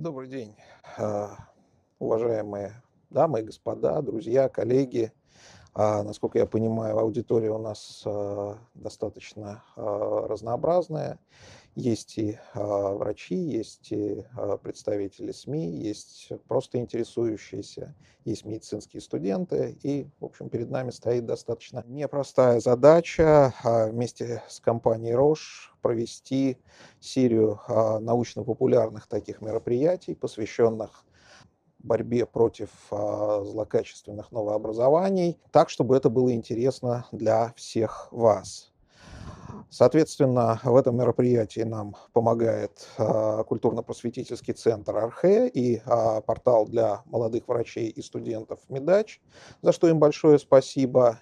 Добрый день, а, уважаемые дамы и господа, друзья, коллеги. А, насколько я понимаю, аудитория у нас а, достаточно разнообразная. Есть и врачи, есть и представители СМИ, есть просто интересующиеся, есть медицинские студенты. И, в общем, перед нами стоит достаточно непростая задача вместе с компанией Roche провести серию научно-популярных таких мероприятий, посвященных борьбе против а, злокачественных новообразований, так, чтобы это было интересно для всех вас. Соответственно, в этом мероприятии нам помогает а, культурно-просветительский центр Архе и а, портал для молодых врачей и студентов Медач, за что им большое спасибо.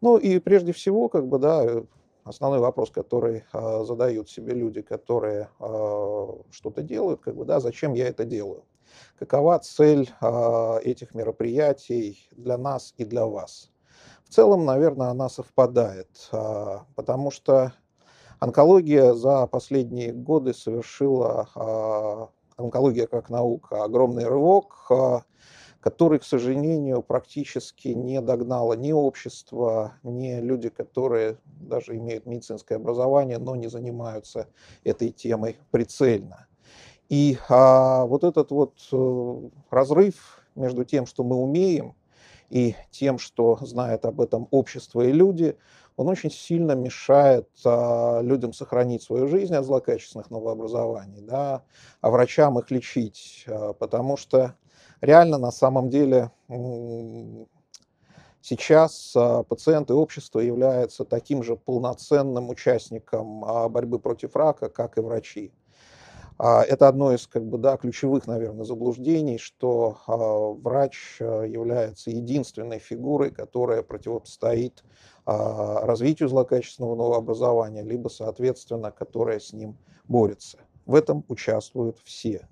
Ну и прежде всего, как бы, да, основной вопрос, который э, задают себе люди, которые э, что-то делают, как бы, да, зачем я это делаю? какова цель этих мероприятий для нас и для вас. В целом, наверное, она совпадает, а, потому что онкология за последние годы совершила, а, онкология как наука, огромный рывок, который, к сожалению, практически не догнало ни общество, ни люди, которые даже имеют медицинское образование, но не занимаются этой темой прицельно. И а, вот этот вот а, разрыв между тем, что мы умеем, и тем, что знает об этом общество и люди, он очень сильно мешает а, людям сохранить свою жизнь от злокачественных новообразований, да, а врачам их лечить, а, потому что реально на самом деле сейчас а, пациенты общества являются таким же полноценным участником а, борьбы против рака, как и врачи. А, это одно из как бы, да, ключевых, наверное, заблуждений, что а, врач а, является единственной фигурой, которая противостоит развитию злокачественного новообразования, либо, соответственно, которая с ним борется. В этом участвуют все.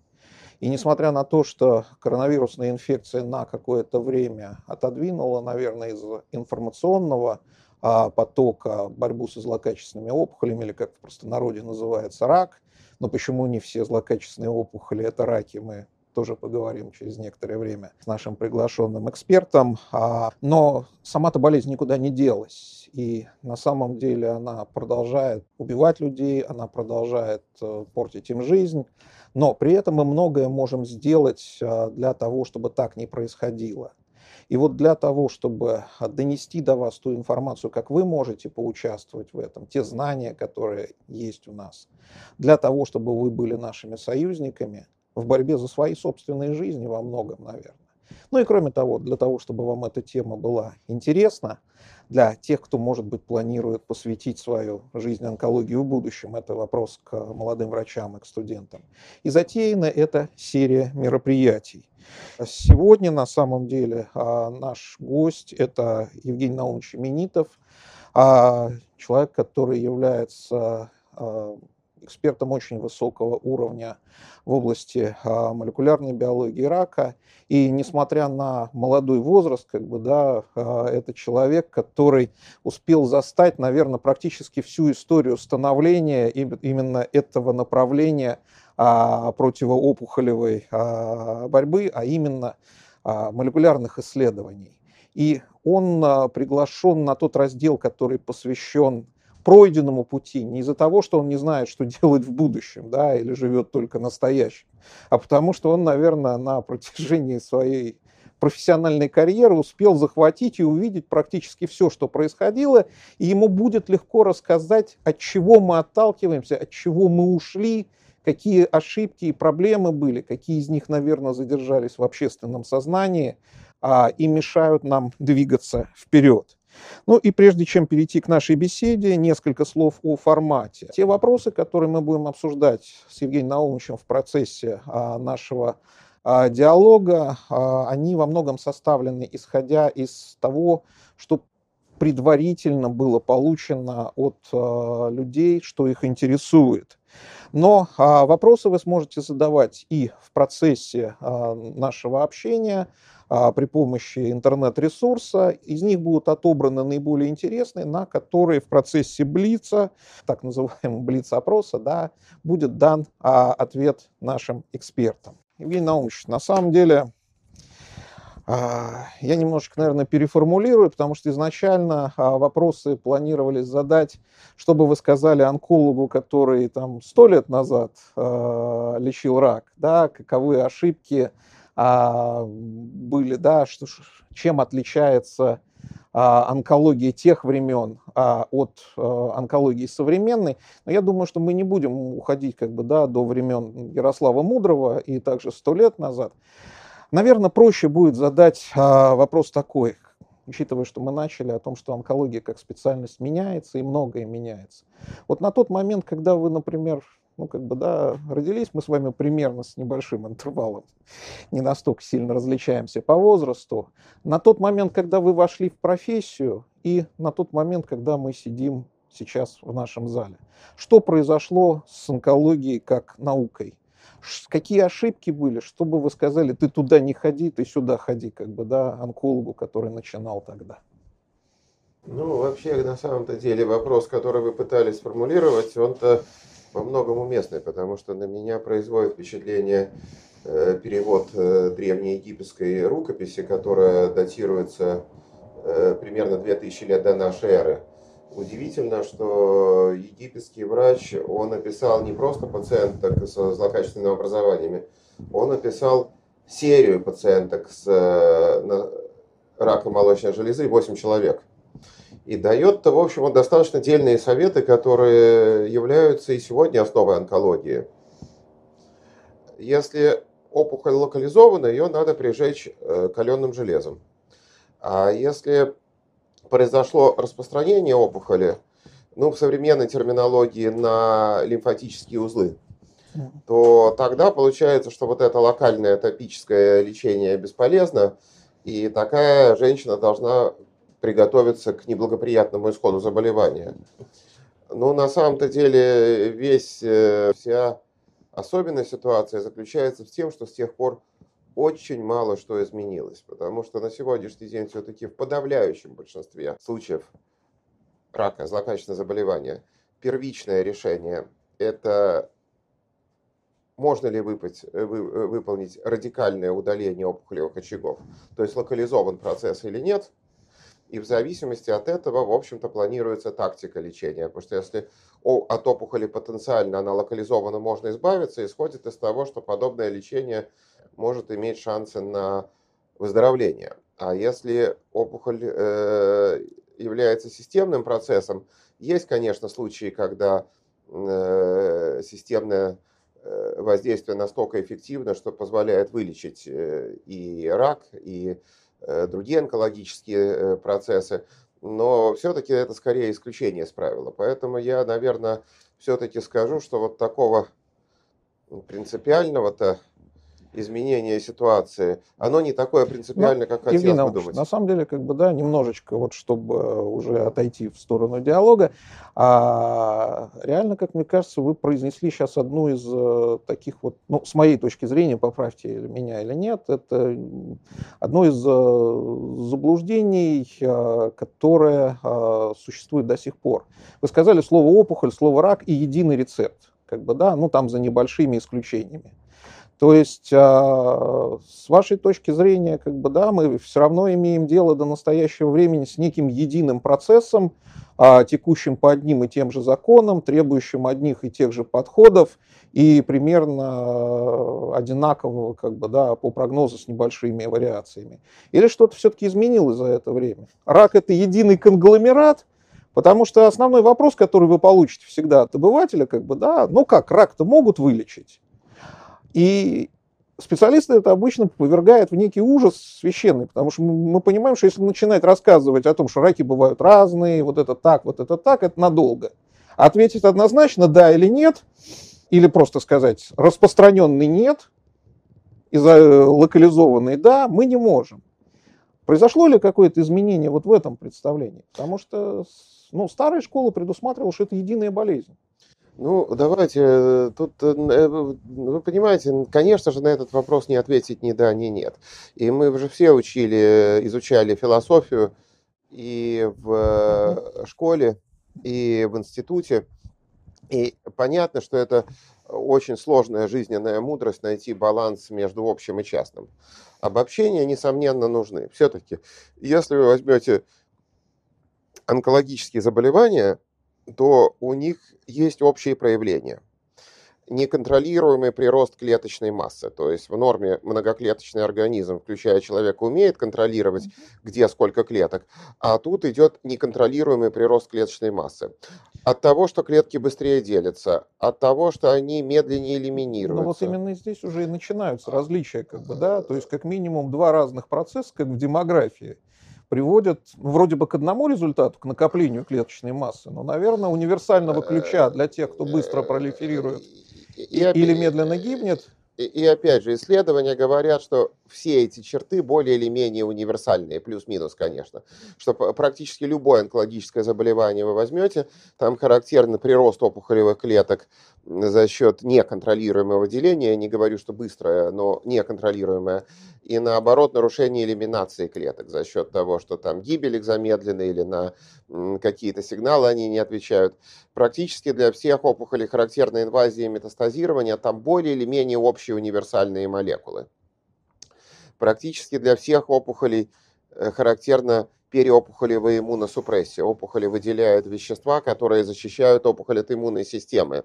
И несмотря на то, что коронавирусная инфекция на какое-то время отодвинула, наверное, из информационного потока борьбу со злокачественными опухолями, или как в простонародье называется рак, но почему не все злокачественные опухоли – это раки, мы тоже поговорим через некоторое время с нашим приглашенным экспертом. А, но сама-то болезнь никуда не делась. И на самом деле она продолжает убивать людей, она продолжает э, портить им жизнь. Но при этом мы многое можем сделать э, для того, чтобы так не происходило. И вот для того, чтобы донести до вас ту информацию, как вы можете поучаствовать в этом, те знания, которые есть у нас, для того, чтобы вы были нашими союзниками в борьбе за свои собственные жизни во многом, наверное. Ну и кроме того, для того, чтобы вам эта тема была интересна, для тех, кто, может быть, планирует посвятить свою жизнь онкологии в будущем, это вопрос к молодым врачам и к студентам. И затеяна эта серия мероприятий. Сегодня, на самом деле, а, наш гость – это Евгений Наумович Именитов, а, человек, который является а, экспертом очень высокого уровня в области а, молекулярной биологии рака. И несмотря на молодой возраст, как бы, да, а, это человек, который успел застать, наверное, практически всю историю становления именно этого направления а, противоопухолевой борьбы, а именно молекулярных исследований. И он приглашен на тот раздел, который посвящен пройденному пути, не из-за того, что он не знает, что делать в будущем, да, или живет только настоящим, а потому что он, наверное, на протяжении своей профессиональной карьеры успел захватить и увидеть практически все, что происходило, и ему будет легко рассказать, от чего мы отталкиваемся, от чего мы ушли, какие ошибки и проблемы были, какие из них, наверное, задержались в общественном сознании а, и мешают нам двигаться вперед. Ну и прежде чем перейти к нашей беседе, несколько слов о формате. Те вопросы, которые мы будем обсуждать с Евгением Наумовичем в процессе а, нашего а, диалога, а, они во многом составлены исходя из того, что предварительно было получено от людей, что их интересует. Но вопросы вы сможете задавать и в процессе нашего общения, а, при помощи интернет-ресурса. Из них будут отобраны наиболее интересные, на которые в процессе Блица, так называемого Блиц-опроса, да, будет дан а, ответ нашим экспертам. Евгений Наумович, на самом деле а, я немножечко, наверное, переформулирую, потому что изначально а, вопросы планировались задать, чтобы вы сказали онкологу, который там сто лет назад э, лечил рак, да, каковы ошибки были, да, что, чем отличается онкология тех времен от онкологии современной. Но я думаю, что мы не будем уходить как бы, да, до времен Ярослава Мудрого и также сто лет назад. Наверное, проще будет задать а, вопрос такой, учитывая, что мы начали о том, что онкология как специальность меняется и многое меняется. Вот на тот момент, когда вы, например, ну, как бы, да, родились мы с вами примерно с небольшим интервалом, не настолько сильно различаемся по возрасту, на тот момент, когда вы вошли в профессию и на тот момент, когда мы сидим сейчас в нашем зале. Что произошло с онкологией как наукой? Какие ошибки были, что бы вы сказали, ты туда не ходи, ты сюда ходи, как бы, да, онкологу, который начинал тогда? Ну, вообще, на самом-то деле, вопрос, который вы пытались сформулировать, он-то по многому уместный, потому что на меня производит впечатление э, перевод э, древнеегипетской рукописи, которая датируется э, примерно 2000 лет до нашей эры. Удивительно, что египетский врач, он описал не просто пациенток с злокачественными образованиями, он описал серию пациенток с э, раком молочной железы, 8 человек. И дает, в общем, вот достаточно дельные советы, которые являются и сегодня основой онкологии. Если опухоль локализована, ее надо прижечь э, каленым железом. А если произошло распространение опухоли, ну, в современной терминологии, на лимфатические узлы, то тогда получается, что вот это локальное топическое лечение бесполезно, и такая женщина должна приготовиться к неблагоприятному исходу заболевания. Ну, на самом-то деле, весь, э, вся особенная ситуация заключается в том, что с тех пор очень мало что изменилось, потому что на сегодняшний день все-таки в подавляющем большинстве случаев рака, злокачественного заболевания, первичное решение – это можно ли выпать, вы, выполнить радикальное удаление опухолевых очагов, то есть локализован процесс или нет, и в зависимости от этого, в общем-то, планируется тактика лечения. Потому что если от опухоли потенциально она локализована, можно избавиться, исходит из того, что подобное лечение может иметь шансы на выздоровление. А если опухоль э, является системным процессом, есть, конечно, случаи, когда э, системное э, воздействие настолько эффективно, что позволяет вылечить э, и рак, и э, другие онкологические процессы. Но все-таки это скорее исключение из правила. Поэтому я, наверное, все-таки скажу, что вот такого принципиального-то изменение ситуации, оно не такое принципиальное, ну, как хотелось Евгений бы думать. На самом деле, как бы, да, немножечко, вот чтобы уже отойти в сторону диалога, а, реально, как мне кажется, вы произнесли сейчас одну из а, таких вот, ну, с моей точки зрения, поправьте меня или нет, это одно из а, заблуждений, которое существует до сих пор. Вы сказали слово опухоль, слово рак и единый рецепт, как бы, да, ну, там за небольшими исключениями. То есть, а, с вашей точки зрения, как бы, да, мы все равно имеем дело до настоящего времени с неким единым процессом, а, текущим по одним и тем же законам, требующим одних и тех же подходов и примерно а, одинакового, как бы, да, по прогнозу с небольшими вариациями. Или что-то все-таки изменилось за это время? Рак – это единый конгломерат, Потому что основной вопрос, который вы получите всегда от обывателя, как бы, да, ну как, рак-то могут вылечить? И специалисты это обычно повергает в некий ужас священный, потому что мы понимаем, что если начинать рассказывать о том, что раки бывают разные, вот это так, вот это так, это надолго. Ответить однозначно да или нет, или просто сказать распространенный нет, и локализованный да, мы не можем. Произошло ли какое-то изменение вот в этом представлении? Потому что ну, старая школа предусматривала, что это единая болезнь. Ну, давайте, э, тут, э, э, вы понимаете, конечно же, на этот вопрос не ответить ни да, ни нет. И мы уже все учили, изучали философию и в школе, и в институте. И понятно, что это очень сложная жизненная мудрость найти баланс между общим и частным. Обобщения, несомненно, нужны. Все-таки, если вы возьмете онкологические заболевания, то у них есть общие проявления неконтролируемый прирост клеточной массы. То есть в норме многоклеточный организм, включая человека, умеет контролировать, где сколько клеток, а тут идет неконтролируемый прирост клеточной массы. От того, что клетки быстрее делятся, от того, что они медленнее элиминируются. Но вот именно здесь уже и начинаются различия, как бы, да, то есть как минимум два разных процесса, как в демографии приводят ну, вроде бы к одному результату, к накоплению клеточной массы, но, наверное, универсального ключа для тех, кто быстро пролиферирует и, или медленно гибнет. И, и опять же, исследования говорят, что все эти черты более или менее универсальные, плюс-минус, конечно. Что практически любое онкологическое заболевание вы возьмете, там характерный прирост опухолевых клеток за счет неконтролируемого деления, не говорю, что быстрое, но неконтролируемое, и наоборот нарушение элиминации клеток за счет того, что там гибель их замедлена или на какие-то сигналы они не отвечают. Практически для всех опухолей характерна инвазия и метастазирование, там более или менее общие универсальные молекулы. Практически для всех опухолей э, характерна переопухолевая иммуносупрессия. Опухоли выделяют вещества, которые защищают опухоль от иммунной системы.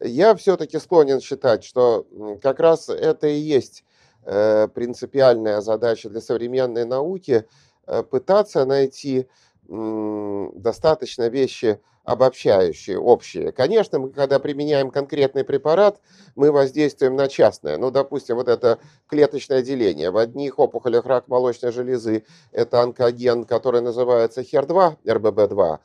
Я все-таки склонен считать, что как раз это и есть э, принципиальная задача для современной науки, э, пытаться найти достаточно вещи обобщающие, общие. Конечно, мы, когда применяем конкретный препарат, мы воздействуем на частное. Ну, допустим, вот это клеточное деление. В одних опухолях рак молочной железы это онкоген, который называется HER2, RBB2,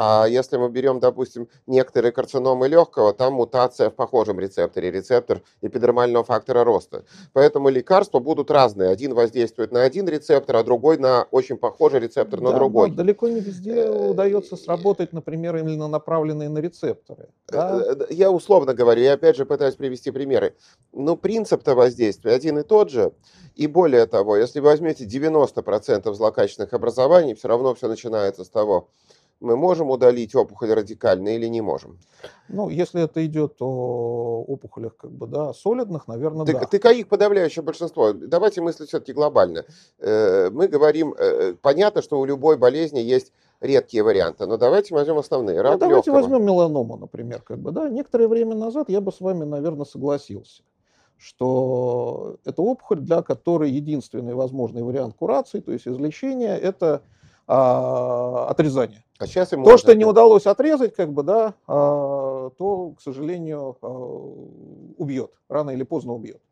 а если мы берем, допустим, некоторые карциномы легкого, там мутация в похожем рецепторе, рецептор эпидермального фактора роста. Поэтому лекарства будут разные. Один воздействует на один рецептор, а другой на очень похожий рецептор на другой. далеко не везде э, удается сработать, например, именно направленные на рецепторы. Да? Э, э, я условно говорю, я опять же пытаюсь привести примеры. Но принцип-то воздействия один и тот же. И более того, если вы возьмете 90% злокачественных образований, все равно все начинается с того, мы можем удалить опухоль радикально или не можем? Ну, если это идет о опухолях как бы, да, солидных, наверное, ты, да. ТК их подавляющее большинство. Давайте мыслить все-таки глобально. Э, мы говорим, э, понятно, что у любой болезни есть редкие варианты, но давайте возьмем основные. Рак ну, давайте легкого. возьмем меланому, например. Как бы, да. Некоторое время назад я бы с вами, наверное, согласился что это опухоль, для которой единственный возможный вариант курации, то есть излечения, это а, отрезание. А сейчас ему то, что не удалось отрезать, как бы, да, а, то, к сожалению, а, убьет, рано или поздно убьет.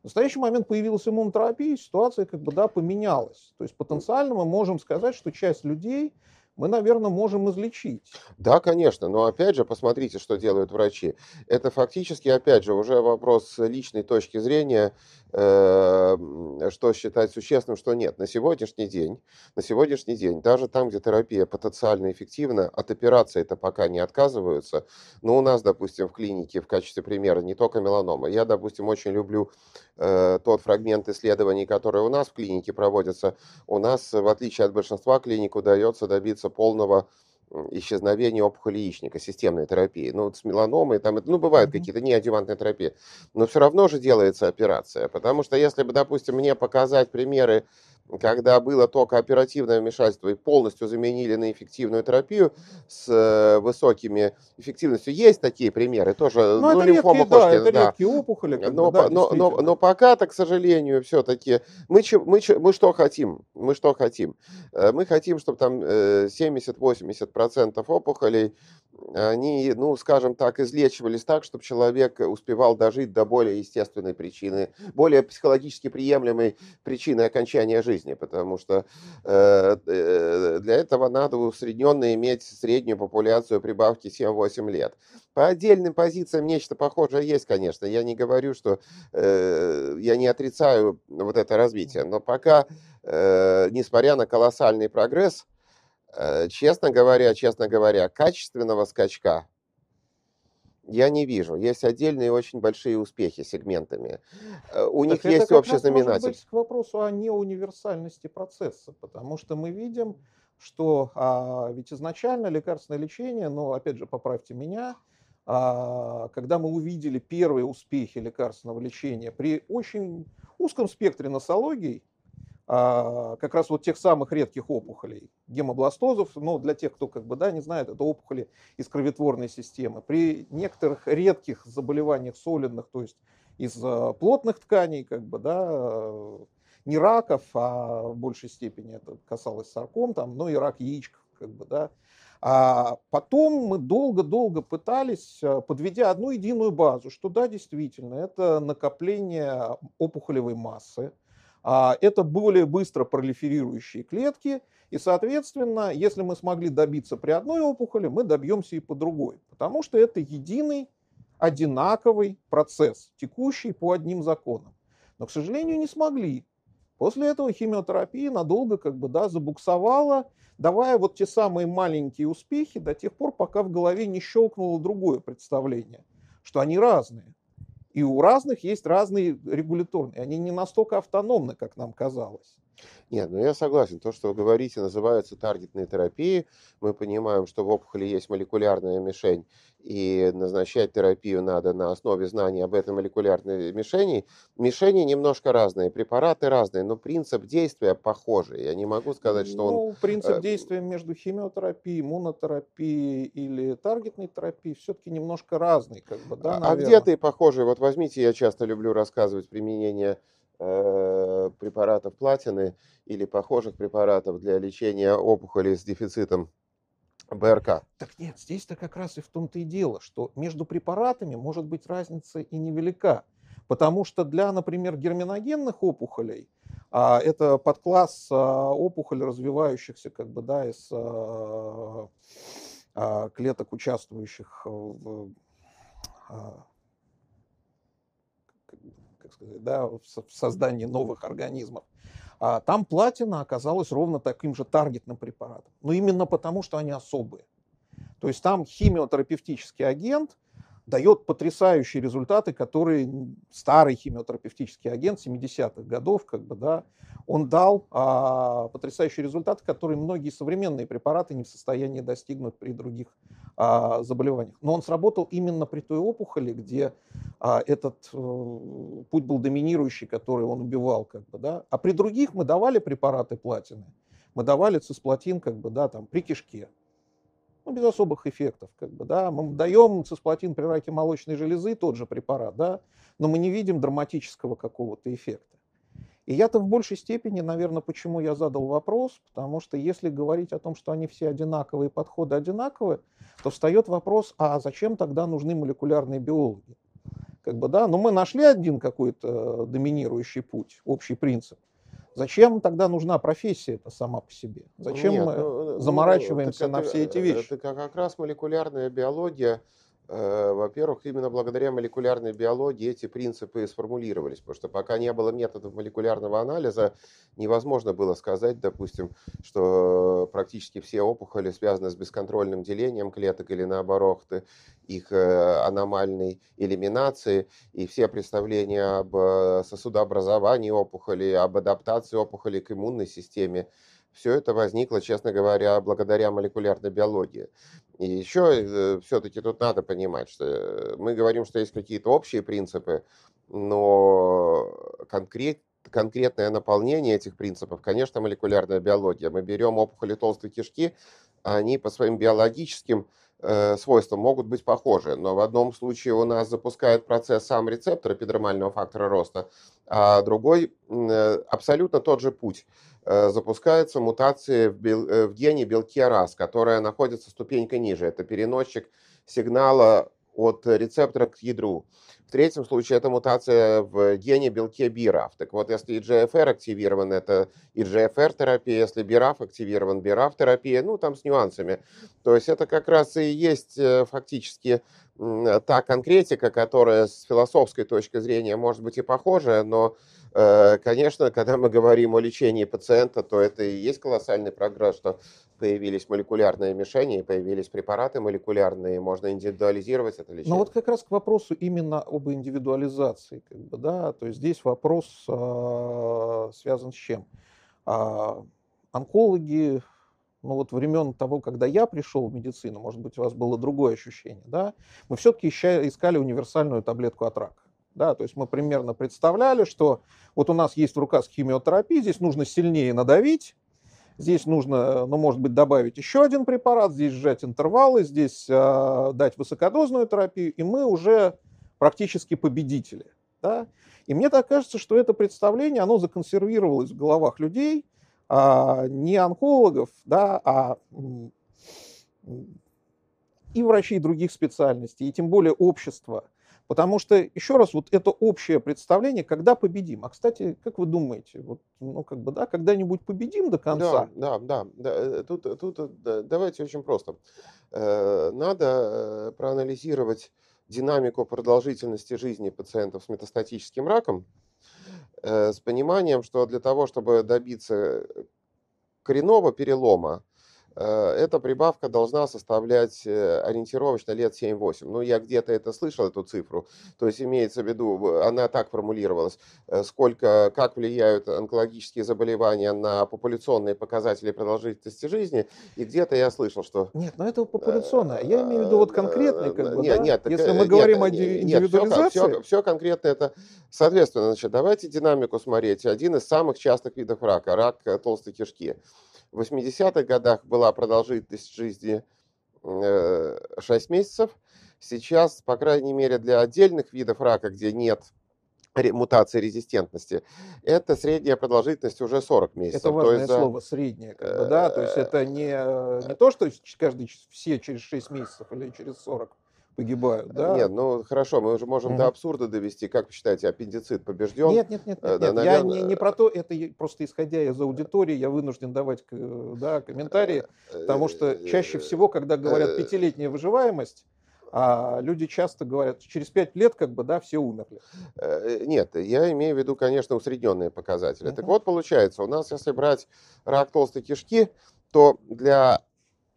В настоящий момент появилась иммунотерапия, ситуация как бы, да, поменялась. То есть потенциально мы можем сказать, что часть людей мы, наверное, можем излечить. Да, конечно, но опять же, посмотрите, что делают врачи. Это фактически, опять же, уже вопрос личной точки зрения Э, что считать существенным, что нет. На сегодняшний день, на сегодняшний день, даже там, где терапия потенциально эффективна, от операции это пока не отказываются. Но у нас, допустим, в клинике в качестве примера не только меланома. Я, допустим, очень люблю э, тот фрагмент исследований, который у нас в клинике проводится. У нас, в отличие от большинства клиник, удается добиться полного исчезновения опухоли яичника, системной терапии. Ну, вот с меланомой, там, ну, бывают mm-hmm. какие-то неадювантные терапии, но все равно же делается операция, потому что если бы, допустим, мне показать примеры когда было только оперативное вмешательство и полностью заменили на эффективную терапию с э, высокими эффективностью. Есть такие примеры, тоже ну, ну, это лимфома редкие, Да, это да. редкие опухоли. Но, да, но, но, но пока-то, к сожалению, все-таки мы, мы, мы что хотим? Мы что хотим? Э, мы хотим, чтобы там 70-80% э, опухолей они, ну, скажем так, излечивались так, чтобы человек успевал дожить до более естественной причины, более психологически приемлемой причины окончания жизни, потому что э, э для этого надо усредненно иметь среднюю популяцию прибавки 7-8 лет. По отдельным позициям нечто похожее есть, конечно. Я не говорю, что э, я не отрицаю вот это развитие, но пока, э, несмотря на колоссальный прогресс, честно говоря, честно говоря, качественного скачка я не вижу. Есть отдельные очень большие успехи сегментами. Э, у так них есть общий знаменатель. Быть к вопросу о неуниверсальности процесса, потому что мы видим, что а, ведь изначально лекарственное лечение, но опять же поправьте меня, а, когда мы увидели первые успехи лекарственного лечения при очень узком спектре носологий, как раз вот тех самых редких опухолей, гемобластозов, ну, для тех, кто как бы, да, не знает, это опухоли из кроветворной системы. При некоторых редких заболеваниях солидных, то есть из а, плотных тканей, как бы, да, не раков, а в большей степени это касалось сарком, там, но и рак яичков, как бы, да. А потом мы долго-долго пытались, а, подведя одну единую базу, что да, действительно, это накопление опухолевой массы, а, это более быстро пролиферирующие клетки, и, соответственно, если мы смогли добиться при одной опухоли, мы добьемся и по другой, потому что это единый одинаковый процесс, текущий по одним законам. Но, к сожалению, не смогли. После этого химиотерапия надолго как бы, да, забуксовала, давая вот те самые маленькие успехи до тех пор, пока в голове не щелкнуло другое представление, что они разные. И у разных есть разные регуляторные. Они не настолько автономны, как нам казалось. Нет, ну я согласен. То, что вы говорите, называется таргетной терапией. Мы понимаем, что в опухоли есть молекулярная мишень, и назначать терапию надо на основе знаний об этой молекулярной мишени. Мишени немножко разные, препараты разные, но принцип действия похожий. Я не могу сказать, что он... Ну, принцип э, действия между химиотерапией, иммунотерапией или таргетной терапией все-таки немножко разный. Как бы, да, а, а где-то и похожий. Вот возьмите, я часто люблю рассказывать применение препаратов платины или похожих препаратов для лечения опухолей с дефицитом БРК. Так нет, здесь-то как раз и в том-то и дело, что между препаратами может быть разница и невелика. Потому что для, например, герминогенных опухолей, а, это подкласс а, опухолей, развивающихся как бы, да, из а, а, клеток, участвующих в да, в создании новых организмов. А там платина оказалась ровно таким же таргетным препаратом. Но именно потому, что они особые. То есть там химиотерапевтический агент дает потрясающие результаты, которые старый химиотерапевтический агент 70-х годов, как бы, да, он дал а, потрясающие результаты, которые многие современные препараты не в состоянии достигнуть при других а, заболеваниях. Но он сработал именно при той опухоли, где а, этот а, путь был доминирующий, который он убивал. Как бы, да. А при других мы давали препараты платины, мы давали цисплатин как бы, да, там, при кишке. Ну, без особых эффектов. Как бы, да. Мы даем цисплатин при раке молочной железы, тот же препарат, да, но мы не видим драматического какого-то эффекта. И я-то в большей степени, наверное, почему я задал вопрос, потому что если говорить о том, что они все одинаковые, подходы одинаковые, то встает вопрос, а зачем тогда нужны молекулярные биологи? Как бы, да, но мы нашли один какой-то доминирующий путь, общий принцип. Зачем тогда нужна профессия это сама по себе? Зачем Нет, мы ну, ну заморачиваемся ну, на все эти вещи? Это как раз молекулярная биология Э, во-первых, именно благодаря молекулярной биологии эти принципы сформулировались, потому что пока не было методов молекулярного анализа, невозможно было сказать, допустим, что практически все опухоли связаны с бесконтрольным делением клеток или наоборот их э, аномальной элиминации, и все представления об э, сосудообразовании опухоли, об адаптации опухоли к иммунной системе, все это возникло, честно говоря, благодаря молекулярной биологии. И еще э, все-таки тут надо понимать, что мы говорим, что есть какие-то общие принципы, но конкрет, конкретное наполнение этих принципов, конечно, молекулярная биология. Мы берем опухоли толстой кишки, они по своим биологическим э, свойства могут быть похожи, но в одном случае у нас запускает процесс сам рецептор эпидермального фактора роста, а другой э, абсолютно тот же путь. Э, запускается мутация в, бел, э, в гене белке РАС, которая находится ступенькой ниже. Это переносчик сигнала от рецептора к ядру. В третьем случае это мутация в гене белке BRAF. Так вот, если EGFR активирован, это EGFR-терапия, если BRAF активирован, BRAF-терапия, ну, там с нюансами. То есть это как раз и есть э, фактически та конкретика, которая с философской точки зрения может быть и похожая, но Э, конечно, когда мы говорим о лечении пациента, то это и есть колоссальный прогресс, что появились молекулярные мишени, появились препараты молекулярные, можно индивидуализировать это лечение. Ну вот как раз к вопросу именно об индивидуализации. Как бы, да? То есть здесь вопрос э, связан с чем? Э, онкологи ну вот времен того, когда я пришел в медицину, может быть, у вас было другое ощущение, да, мы все-таки искали универсальную таблетку от рака. Да, то есть мы примерно представляли, что вот у нас есть в руках химиотерапия, здесь нужно сильнее надавить, здесь нужно, ну, может быть, добавить еще один препарат, здесь сжать интервалы, здесь э, дать высокодозную терапию, и мы уже практически победители. Да? И мне так кажется, что это представление, оно законсервировалось в головах людей, а, не онкологов, да, а и врачей других специальностей, и тем более общества. Потому что, еще раз, вот это общее представление, когда победим. А, кстати, как вы думаете, вот, ну, как бы, да, когда-нибудь победим до конца? Да, да, да. да. Э, тут, тут э, давайте очень просто. Э, надо проанализировать динамику продолжительности жизни пациентов с метастатическим раком с пониманием, что для того, чтобы добиться коренного перелома, Э, эта прибавка должна составлять э, ориентировочно лет 7-8. Ну, я где-то это слышал, эту цифру. То есть имеется в виду, она так формулировалась, э, сколько, как влияют онкологические заболевания на популяционные показатели продолжительности жизни. И где-то я слышал, что... Нет, но это популяционное. Я имею в виду вот конкретный, как бы, нет, да? нет, Если мы говорим нет, о индивидуализации... Нет, все, все, все конкретно это... Соответственно, значит, давайте динамику смотреть. Один из самых частых видов рака, рак толстой кишки. В 80-х годах была продолжительность жизни 6 э, месяцев. Сейчас, по крайней мере, для отдельных видов рака, где нет мутации резистентности, это средняя продолжительность уже 40 месяцев. Это важное то есть, слово, средняя, как бы, да, то есть это не, э, не то, что каждый, все через 6 месяцев или через 40, погибают, да? Нет, ну хорошо, мы уже можем угу. до абсурда довести. Как вы считаете, аппендицит побежден? Нет, нет, нет, нет, нет. Наверное... я не, не про то, это просто исходя из аудитории, я вынужден давать да, комментарии, потому что чаще всего, когда говорят пятилетняя выживаемость, а люди часто говорят, через пять лет как бы, да, все умерли. Нет, я имею в виду, конечно, усредненные показатели. Uh-huh. Так вот, получается, у нас, если брать рак толстой кишки, то для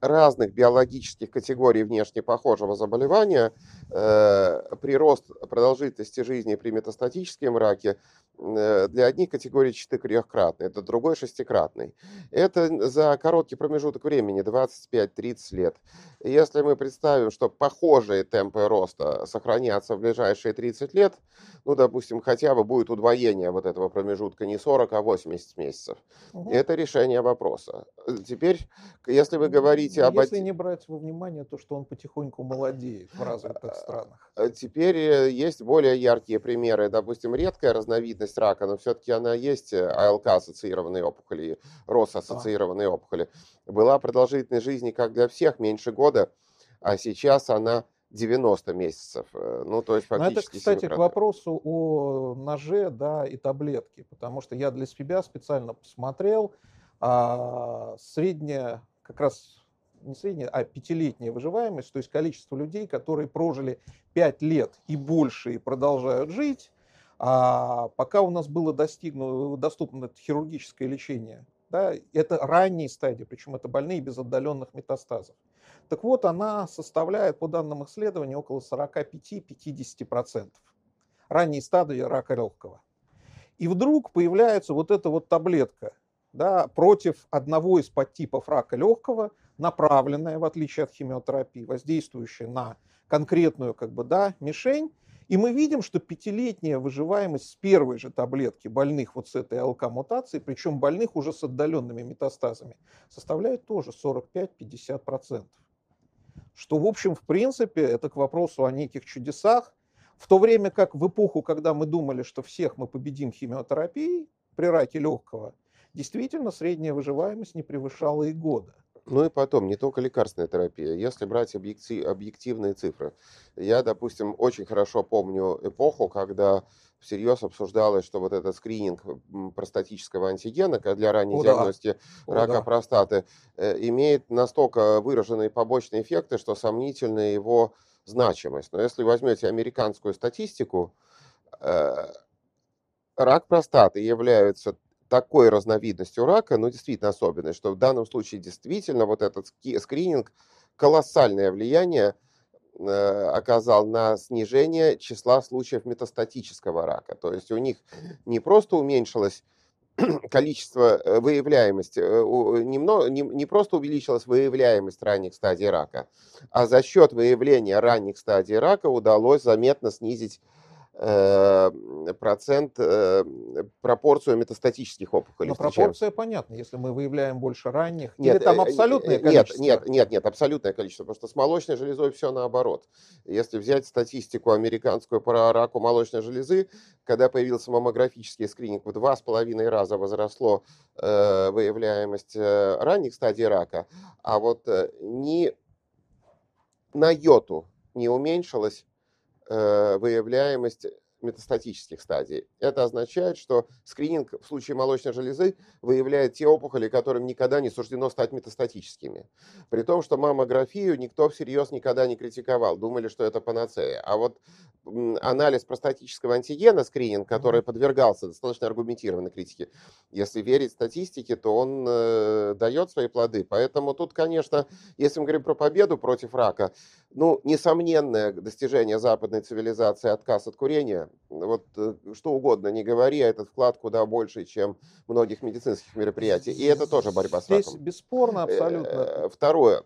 разных биологических категорий внешне похожего заболевания э, прирост продолжительности жизни при метастатическом раке Э, для одних категорий четырехкратный, это другой шестикратный. Это за короткий промежуток времени, 25-30 лет. Если мы представим, что похожие темпы роста сохранятся в ближайшие 30 лет, ну, допустим, хотя бы будет удвоение вот этого промежутка не 40, а 80 месяцев. Угу. Это решение вопроса. Теперь, если вы говорите об... Если не брать во внимание то, что он потихоньку молодеет в развитых странах. А, теперь э, есть более яркие примеры. Допустим, редкая разновидность разновидность рака, но все-таки она есть э, АЛК-ассоциированные опухоли, РОС-ассоциированные опухоли. Была продолжительность жизни, как для всех, меньше года, а сейчас она 90 месяцев. Э, ну, то есть фактически... Но это, кстати, к вопросу о ноже да, и таблетке, потому что я для себя специально посмотрел, а, средняя, как раз не средняя, а пятилетняя выживаемость, то есть количество людей, которые прожили 5 лет и больше и продолжают жить, а пока у нас было достигнуто, доступно хирургическое лечение, да, это ранние стадии, причем это больные без отдаленных метастазов. Так вот, она составляет, по данным исследований, около 45-50%. Ранние стадии рака легкого. И вдруг появляется вот эта вот таблетка да, против одного из подтипов рака легкого, направленная, в отличие от химиотерапии, воздействующая на конкретную как бы, да, мишень, и мы видим, что пятилетняя выживаемость с первой же таблетки больных вот с этой ЛК-мутацией, причем больных уже с отдаленными метастазами, составляет тоже 45-50%. Что, в общем, в принципе, это к вопросу о неких чудесах, в то время как в эпоху, когда мы думали, что всех мы победим химиотерапией при раке легкого, действительно средняя выживаемость не превышала и года. Ну и потом, не только лекарственная терапия. Если брать объектив, объективные цифры. Я, допустим, очень хорошо помню эпоху, когда всерьез обсуждалось, что вот этот скрининг простатического антигена для ранней О, диагностики да. рака да. простаты э, имеет настолько выраженные побочные эффекты, что сомнительна его значимость. Но если возьмете американскую статистику, э, рак простаты является такой разновидностью рака, ну, действительно особенной, что в данном случае действительно вот этот скрининг колоссальное влияние э, оказал на снижение числа случаев метастатического рака. То есть у них не просто уменьшилось количество э, выявляемости, немного, не, не просто увеличилась выявляемость ранних стадий рака, а за счет выявления ранних стадий рака удалось заметно снизить Э, процент, э, пропорцию метастатических опухолей. Но пропорция понятна, если мы выявляем больше ранних. Нет, или там э, абсолютное количество? Нет, нет, нет, нет, абсолютное количество, потому что с молочной железой все наоборот. Если взять статистику американскую по раку молочной железы, когда появился маммографический скрининг, в два с половиной раза возросло э, выявляемость ранних стадий рака, а вот э, ни на йоту не уменьшилась Э, выявляемость метастатических стадий. Это означает, что скрининг в случае молочной железы выявляет те опухоли, которым никогда не суждено стать метастатическими. При том, что маммографию никто всерьез никогда не критиковал, думали, что это панацея. А вот анализ простатического антигена, скрининг, который подвергался достаточно аргументированной критике, если верить статистике, то он э, дает свои плоды. Поэтому тут, конечно, если мы говорим про победу против рака, ну, несомненное достижение западной цивилизации отказ от курения, вот э, что угодно не говори, а этот вклад куда больше, чем многих медицинских мероприятий. И это тоже борьба с раком. Здесь бесспорно, абсолютно. Э, второе.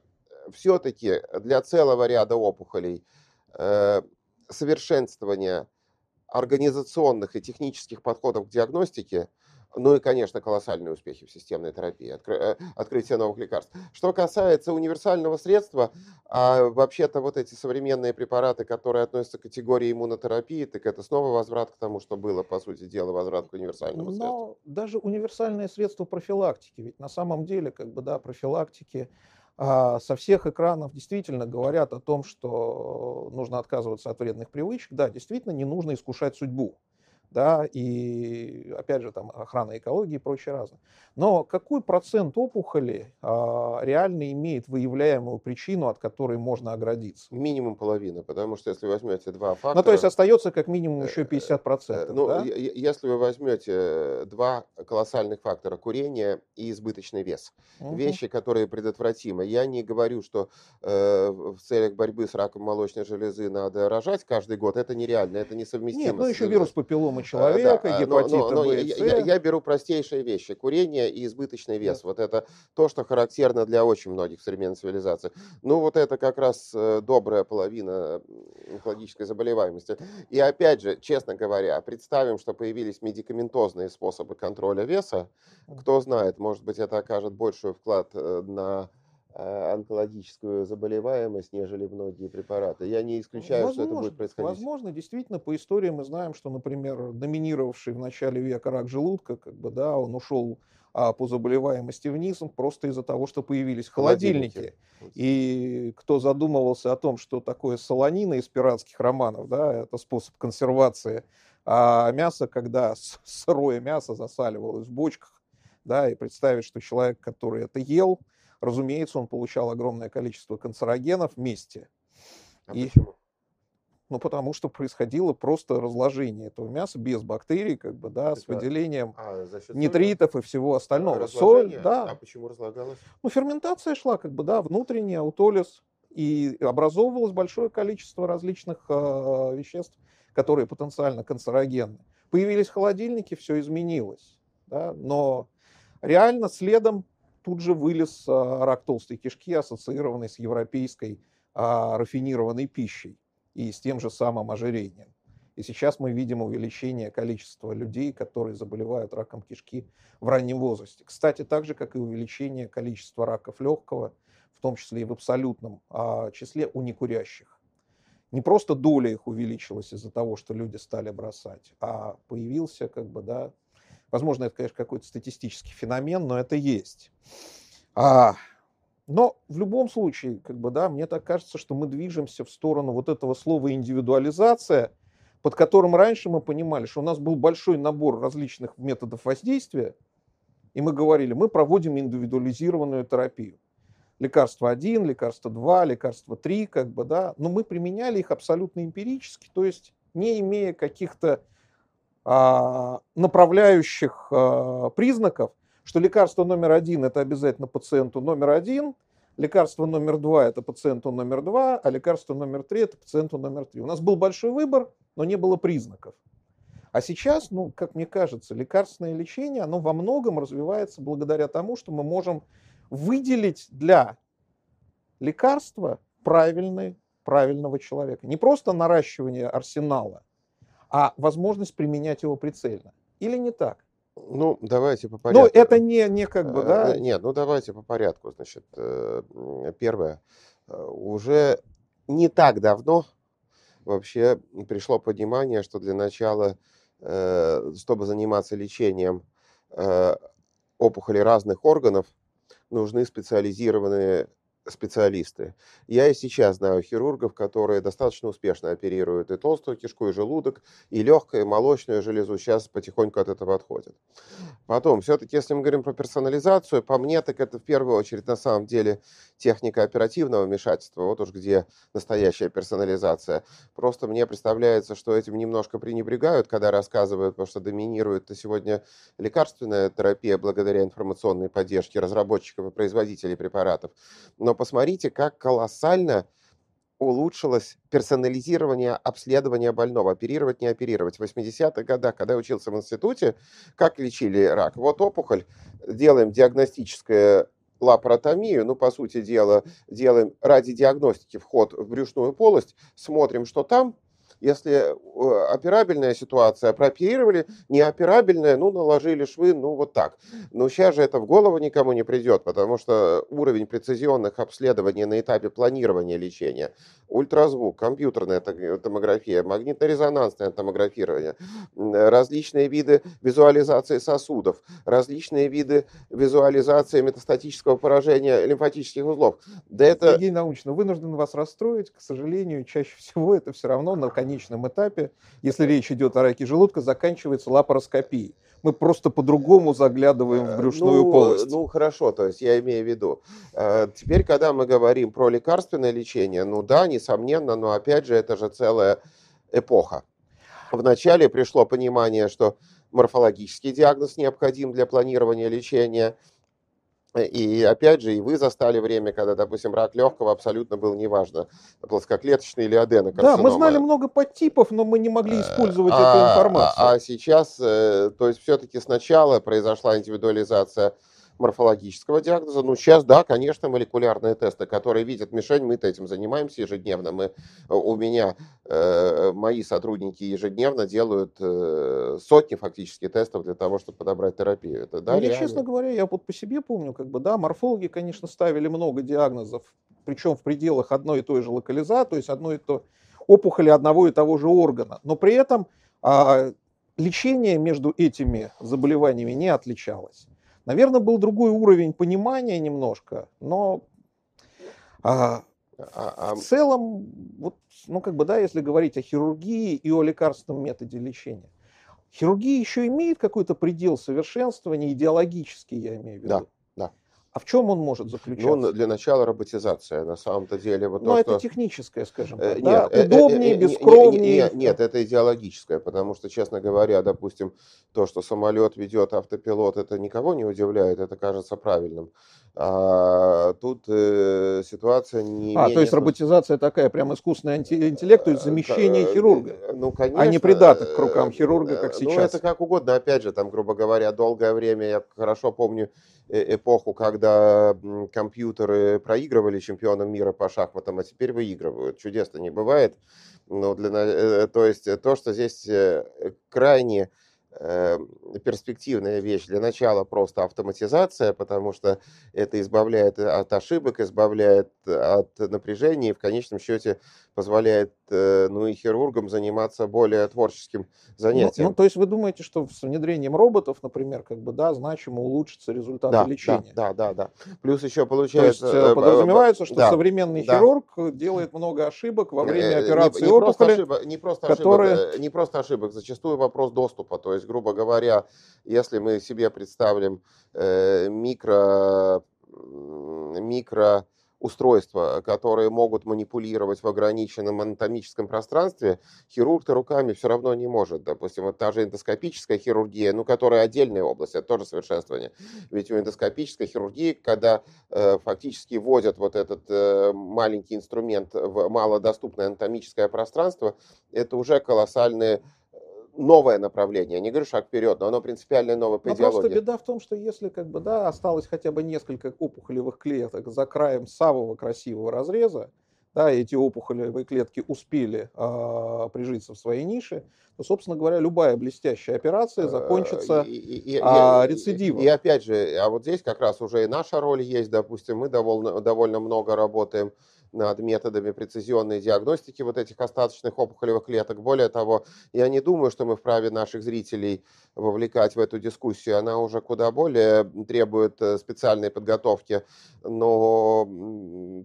Все-таки для целого ряда опухолей совершенствования организационных и технических подходов к диагностике, ну и, конечно, колоссальные успехи в системной терапии, э, открытие новых лекарств. Что касается универсального средства, а вообще-то вот эти современные препараты, которые относятся к категории иммунотерапии, так это снова возврат к тому, что было, по сути дела, возврат к универсальному Но средству. даже универсальное средство профилактики, ведь на самом деле, как бы, да, профилактики а, со всех экранов действительно говорят о том, что нужно отказываться от вредных привычек. Да, действительно, не нужно искушать судьбу да, и опять же там охрана экологии и прочее разное. Но какой процент опухоли а, реально имеет выявляемую причину, от которой можно оградиться? Минимум половина, потому что если возьмете два фактора... Ну, то есть остается как минимум еще 50%. Э, э, ну, да? если вы возьмете два колоссальных фактора, курение и избыточный вес, угу. вещи, которые предотвратимы. Я не говорю, что э, в целях борьбы с раком молочной железы надо рожать каждый год, это нереально, это несовместимо. Нет, ну еще вирус папилломы у человека, да, гепатита но, но, но я, я, я беру простейшие вещи. Курение и избыточный вес. Да. Вот это то, что характерно для очень многих современных цивилизаций. Ну, вот это как раз э, добрая половина онкологической заболеваемости. И опять же, честно говоря, представим, что появились медикаментозные способы контроля веса. Кто знает, может быть, это окажет большой вклад э, на Э, онкологическую заболеваемость, нежели многие препараты. Я не исключаю, возможно, что это будет происходить. Возможно, действительно, по истории мы знаем, что, например, доминировавший в начале века рак желудка, как бы, да, он ушел а, по заболеваемости вниз просто из-за того, что появились холодильники. холодильники. И кто задумывался о том, что такое солонина из пиратских романов, да, это способ консервации, а мясо, когда сырое мясо засаливалось в бочках, да, и представить, что человек, который это ел, Разумеется, он получал огромное количество канцерогенов вместе. А и, почему? Ну, потому что происходило просто разложение этого мяса без бактерий, как бы, да, Это, с выделением а, нитритов и всего остального. Соль, да. А почему разлагалось? Ну, ферментация шла, как бы, да, внутренняя, аутолиз, и образовывалось большое количество различных э, веществ, которые потенциально канцерогенны. Появились холодильники, все изменилось, да, но реально следом тут же вылез а, рак толстой кишки, ассоциированный с европейской а, рафинированной пищей и с тем же самым ожирением. И сейчас мы видим увеличение количества людей, которые заболевают раком кишки в раннем возрасте. Кстати, так же, как и увеличение количества раков легкого, в том числе и в абсолютном а, числе у некурящих. Не просто доля их увеличилась из-за того, что люди стали бросать, а появился как бы, да, Возможно, это, конечно, какой-то статистический феномен, но это есть. А, но в любом случае, как бы, да, мне так кажется, что мы движемся в сторону вот этого слова индивидуализация, под которым раньше мы понимали, что у нас был большой набор различных методов воздействия, и мы говорили, мы проводим индивидуализированную терапию. Лекарство 1, лекарство 2, лекарство 3, как бы, да, но мы применяли их абсолютно эмпирически, то есть не имея каких-то направляющих а, признаков, что лекарство номер один – это обязательно пациенту номер один, лекарство номер два – это пациенту номер два, а лекарство номер три – это пациенту номер три. У нас был большой выбор, но не было признаков. А сейчас, ну, как мне кажется, лекарственное лечение, оно во многом развивается благодаря тому, что мы можем выделить для лекарства правильный, правильного человека. Не просто наращивание арсенала, а возможность применять его прицельно. Или не так? Ну, давайте по порядку. Ну, это не, не как бы, да? Э, нет, ну давайте по порядку. Значит, э, первое. Э, уже не так давно вообще пришло понимание, что для начала, чтобы заниматься лечением опухолей разных органов, нужны специализированные специалисты. Я и сейчас знаю хирургов, которые достаточно успешно оперируют и толстую кишку, и желудок, и легкую, и молочную железу. Сейчас потихоньку от этого отходят. Потом, все-таки, если мы говорим про персонализацию, по мне, так это в первую очередь на самом деле техника оперативного вмешательства. Вот уж где настоящая персонализация. Просто мне представляется, что этим немножко пренебрегают, когда рассказывают, потому что доминирует сегодня лекарственная терапия благодаря информационной поддержке разработчиков и производителей препаратов. Но но посмотрите, как колоссально улучшилось персонализирование обследования больного, оперировать, не оперировать. В 80-х годах, когда я учился в институте, как лечили рак? Вот опухоль, делаем диагностическое лапаротомию, ну, по сути дела, делаем ради диагностики вход в брюшную полость, смотрим, что там, если операбельная ситуация, прооперировали, неоперабельная, ну, наложили швы, ну, вот так. Но сейчас же это в голову никому не придет, потому что уровень прецизионных обследований на этапе планирования лечения, ультразвук, компьютерная томография, магнитно-резонансное томографирование, различные виды визуализации сосудов, различные виды визуализации метастатического поражения лимфатических узлов. Да это... Сергей Научно, вынужден вас расстроить, к сожалению, чаще всего это все равно на конечном этапе, если речь идет о раке желудка, заканчивается лапароскопией. Мы просто по-другому заглядываем в э, брюшную ну, полость. Ну, хорошо, то есть я имею в виду. Э, теперь, когда мы говорим про лекарственное лечение, ну да, несомненно, но опять же, это же целая эпоха. Вначале пришло понимание, что морфологический диагноз необходим для планирования лечения – и опять же, и вы застали время, когда, допустим, рак легкого абсолютно был неважно, плоскоклеточный или аденокарцинома. Да, мы знали много подтипов, но мы не могли э, использовать а, эту информацию. А, а сейчас, э, то есть все-таки сначала произошла индивидуализация морфологического диагноза. Ну, сейчас, да, конечно, молекулярные тесты, которые видят мишень, мы этим занимаемся ежедневно. Мы, э, у меня э, мои сотрудники ежедневно делают э, сотни фактически тестов для того, чтобы подобрать терапию. Это, да, ну, я, честно говоря, я вот по себе помню, как бы, да, морфологи, конечно, ставили много диагнозов, причем в пределах одной и той же локализации, то есть одной и той опухоли одного и того же органа. Но при этом а, лечение между этими заболеваниями не отличалось. Наверное, был другой уровень понимания немножко, но а, а, а... в целом, вот, ну как бы, да, если говорить о хирургии и о лекарственном методе лечения, хирургия еще имеет какой-то предел совершенствования, идеологический, я имею в виду. Да. А в чем он может заключаться? Ну, для начала роботизация, на самом-то деле. Вот Но ну, то, это что... техническое, скажем э, так. Нет, да? Э, Удобнее, э, бескровнее. Нет, нет, это идеологическое, потому что, честно говоря, допустим, то, что самолет ведет автопилот, это никого не удивляет, это кажется правильным. А тут э, ситуация не А, то есть роботизация такая, прям искусственный интеллект, то есть замещение хирурга, ну, конечно, а не придаток к рукам хирурга, как сейчас. Ну, это как угодно, опять же, там, грубо говоря, долгое время, я хорошо помню, Э, эпоху, когда компьютеры проигрывали чемпионам мира по шахматам, а теперь выигрывают. Чудесно не бывает. Но для, э, то есть то, что здесь э, крайне Э, перспективная вещь. Для начала просто автоматизация, потому что это избавляет от ошибок, избавляет от напряжения и в конечном счете позволяет э, ну и хирургам заниматься более творческим занятием. Ну, ну, то есть вы думаете, что с внедрением роботов, например, как бы, да, значимо улучшится результат да, лечения? Да, да, да, да. Плюс еще получается... То есть э, подразумевается, что да, современный да. хирург делает много ошибок во время операции не, не опухоли, просто ошибок, не просто которые... ошибок, не просто ошибок, зачастую вопрос доступа. То есть, грубо говоря, если мы себе представим э, микро, микро устройства, которые могут манипулировать в ограниченном анатомическом пространстве, хирург-то руками все равно не может. Допустим, вот та же эндоскопическая хирургия, ну, которая отдельная область, это тоже совершенствование. Ведь у эндоскопической хирургии, когда э, фактически вводят вот этот э, маленький инструмент в малодоступное анатомическое пространство, это уже колоссальные новое направление. Я не говорю шаг вперед, но оно принципиально новое по но идеологии. Просто беда в том, что если как бы, да, осталось хотя бы несколько опухолевых клеток за краем самого красивого разреза, да, эти опухолевые клетки успели э, прижиться в своей нише, то, собственно говоря, любая блестящая операция закончится и, и, и, э, рецидивом. И, и опять же, а вот здесь как раз уже и наша роль есть, допустим, мы довольно, довольно много работаем над методами прецизионной диагностики вот этих остаточных опухолевых клеток. Более того, я не думаю, что мы вправе наших зрителей вовлекать в эту дискуссию. Она уже куда более требует э, специальной подготовки. Но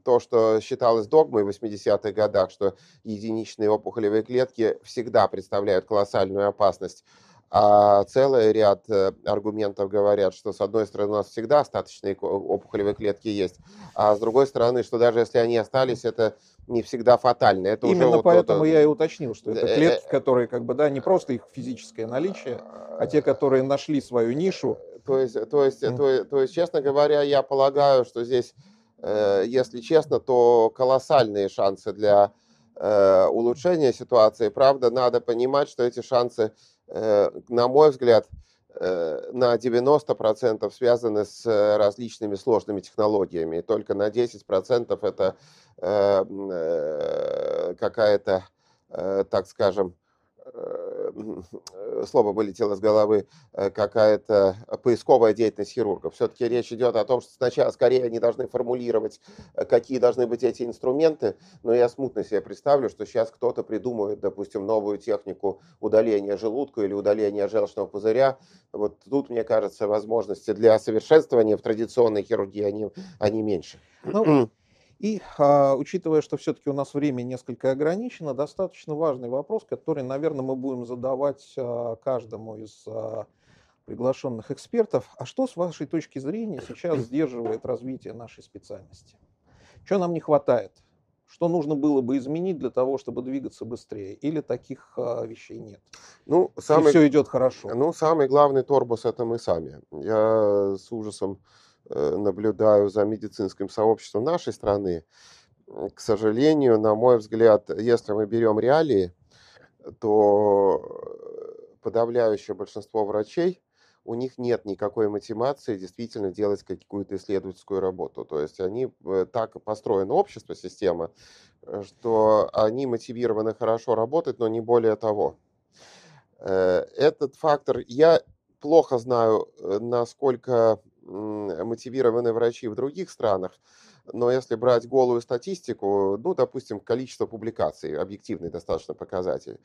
то, что считалось догмой в 80-х годах, что единичные опухолевые клетки всегда представляют колоссальную опасность, а целый ряд э, аргументов говорят, что с одной стороны у нас всегда остаточные опухолевые клетки есть, а с другой стороны, что даже если они остались, это не всегда фатально. Это Именно уже поэтому вот, я и уточнил, что это э, клетки, которые как бы, да, не просто их физическое наличие, а те, которые нашли свою нишу. То есть, то есть, mm. то, то есть честно говоря, я полагаю, что здесь, э, если честно, то колоссальные шансы для улучшения ситуации. Правда, надо понимать, что эти шансы Э, на мой взгляд, э, на 90% связаны с э, различными сложными технологиями. только на 10% это какая-то, так скажем, Э, слово вылетело с головы, э, какая-то поисковая деятельность хирургов. Все-таки речь идет о том, что сначала скорее они должны формулировать, э, какие должны быть эти инструменты, но я смутно себе представлю, что сейчас кто-то придумает, допустим, новую технику удаления желудка или удаления желчного пузыря. Вот тут, мне кажется, возможности для совершенствования в традиционной хирургии, они, они меньше. Ну, и а, учитывая, что все-таки у нас время несколько ограничено, достаточно важный вопрос, который, наверное, мы будем задавать а, каждому из а, приглашенных экспертов. А что, с вашей точки зрения, сейчас сдерживает развитие нашей специальности? Чего нам не хватает? Что нужно было бы изменить для того, чтобы двигаться быстрее? Или таких а, вещей нет? Ну, самый, И все идет хорошо. Ну, самый главный торбус это мы сами. Я с ужасом наблюдаю за медицинским сообществом нашей страны, к сожалению, на мой взгляд, если мы берем реалии, то подавляющее большинство врачей, у них нет никакой мотивации действительно делать какую-то исследовательскую работу. То есть они э, так построено общество, система, э, что они мотивированы хорошо работать, но не более того. Этот фактор, я плохо знаю, насколько мотивированы врачи в других странах, но если брать голую статистику, ну, допустим, количество публикаций, объективный достаточно показатель,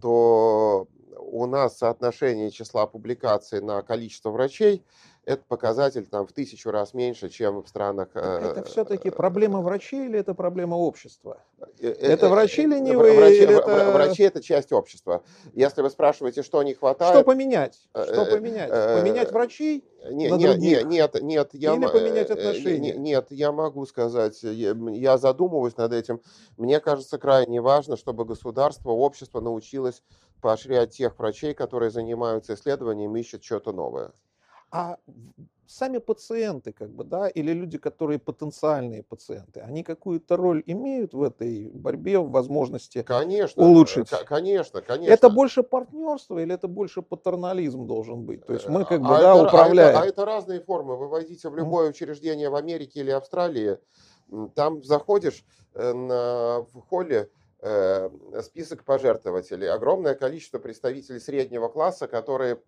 то у нас соотношение числа публикаций на количество врачей это показатель там в тысячу раз меньше, чем в странах... Это все-таки проблема врачей или это проблема общества? Э, э, это врачи ленивые врачи, или это... Врачи это часть общества. Если вы спрашиваете, что не хватает... Что поменять? Что поменять? Поменять врачей нет, на нет, нет, нет, нет, я Или поменять отношения? Нет, я могу сказать, я задумываюсь над этим. Мне кажется, крайне важно, чтобы государство, общество научилось поощрять тех врачей, которые занимаются исследованием, ищут что-то новое. А сами пациенты, как бы, да, или люди, которые потенциальные пациенты, они какую-то роль имеют в этой борьбе, в возможности конечно, улучшить? Конечно, конечно. Это больше партнерство или это больше патернализм должен быть? То есть мы как бы, а да, это, управляем. А это, а это разные формы. Вы войдите в любое учреждение в Америке или Австралии, там заходишь э, на, в холле, Э, список пожертвователей. Огромное количество представителей среднего класса, которые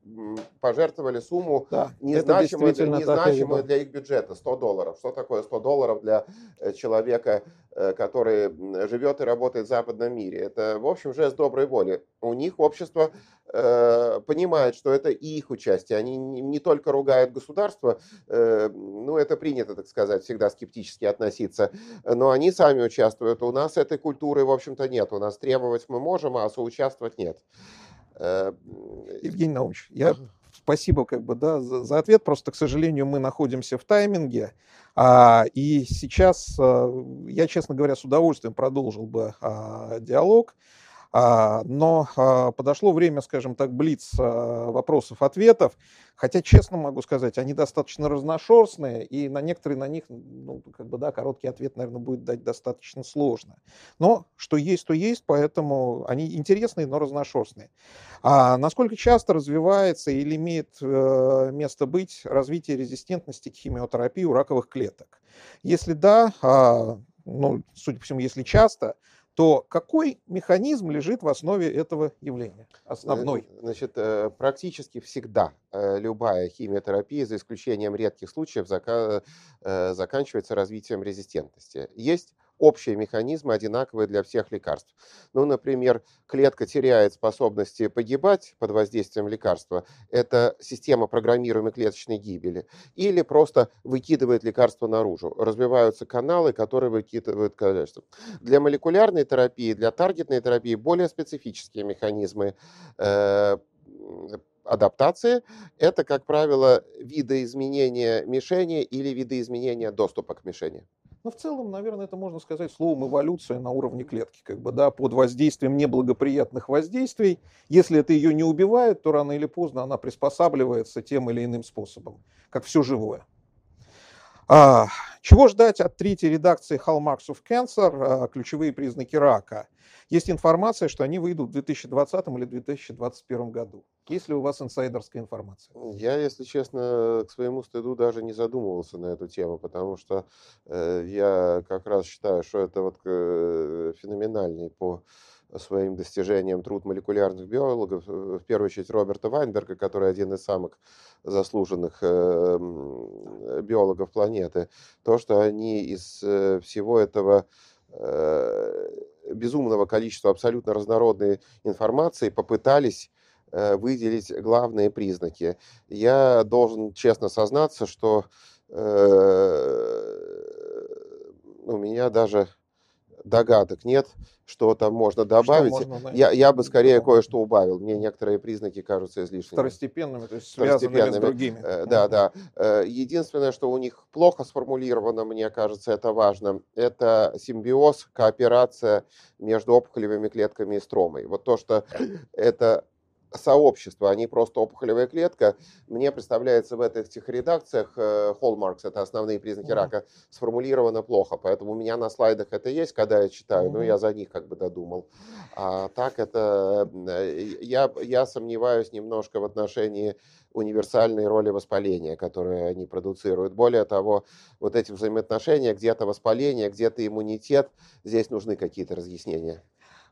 пожертвовали сумму да, незначимую, для, незначимую для их бюджета, 100 долларов. Что такое 100 долларов для э, человека, э, который живет и работает в западном мире? Это, в общем, жест доброй воли. У них общество Э, понимают, что это их участие. Они не только ругают государство, э, ну это принято, так сказать, всегда скептически относиться, но они сами участвуют. У нас этой культуры, в общем-то, нет. У нас требовать мы можем, а соучаствовать нет. Э, Евгений Наумович, я спасибо как бы, да, за, за ответ. Просто, к сожалению, мы находимся в тайминге. А, и сейчас а, я, честно говоря, с удовольствием продолжил бы а, диалог. А, но а, подошло время, скажем так, блиц а, вопросов-ответов. Хотя, честно могу сказать, они достаточно разношерстные, и на некоторые на них, ну, как бы, да, короткий ответ, наверное, будет дать достаточно сложно. Но что есть, то есть, поэтому они интересные, но разношерстные. А насколько часто развивается или имеет э, место быть развитие резистентности к химиотерапии у раковых клеток? Если да, ну, судя по всему, если часто, то какой механизм лежит в основе этого явления, основной? Э, значит, э, практически всегда э, любая химиотерапия, за исключением редких случаев, заканчивается развитием резистентности. Есть общие механизмы одинаковые для всех лекарств. Ну, например, клетка теряет способности погибать под воздействием лекарства. Это система программируемой клеточной гибели. Или просто выкидывает лекарство наружу. Развиваются каналы, которые выкидывают количество. Для молекулярной терапии, для таргетной терапии более специфические механизмы э, адаптации – это, как правило, видоизменения мишени или видоизменения доступа к мишени. Но в целом, наверное, это можно сказать словом эволюция на уровне клетки, как бы, да, под воздействием неблагоприятных воздействий. Если это ее не убивает, то рано или поздно она приспосабливается тем или иным способом, как все живое. А, чего ждать от третьей редакции Hallmarks of Cancer, а, ключевые признаки рака? Есть информация, что они выйдут в 2020 или 2021 году. Есть ли у вас инсайдерская информация? Я, если честно, к своему стыду даже не задумывался на эту тему, потому что э, я как раз считаю, что это вот э, феноменальный по своим достижениям труд молекулярных биологов, э, в первую очередь Роберта Вайнберга, который один из самых заслуженных э, биологов планеты, то, что они из э, всего этого безумного количества абсолютно разнородной информации попытались выделить главные признаки. Я должен честно сознаться, что у меня даже догадок нет, что там можно добавить. Что можно, я, я бы скорее кое-что убавил. Мне некоторые признаки кажутся излишними. Второстепенными, то есть связанными с другими. Э, да, да. Э, единственное, что у них плохо сформулировано, мне кажется, это важно, это симбиоз, кооперация между опухолевыми клетками и стромой. Вот то, что это сообщество, а не просто опухолевая клетка. Мне представляется в этих редакциях э, Hallmarks, это основные признаки mm-hmm. рака, сформулировано плохо. Поэтому у меня на слайдах это есть, когда я читаю, mm-hmm. но я за них как бы додумал. А так это... Э, я, я сомневаюсь немножко в отношении универсальной роли воспаления, которые они продуцируют. Более того, вот эти взаимоотношения, где-то воспаление, где-то иммунитет, здесь нужны какие-то разъяснения.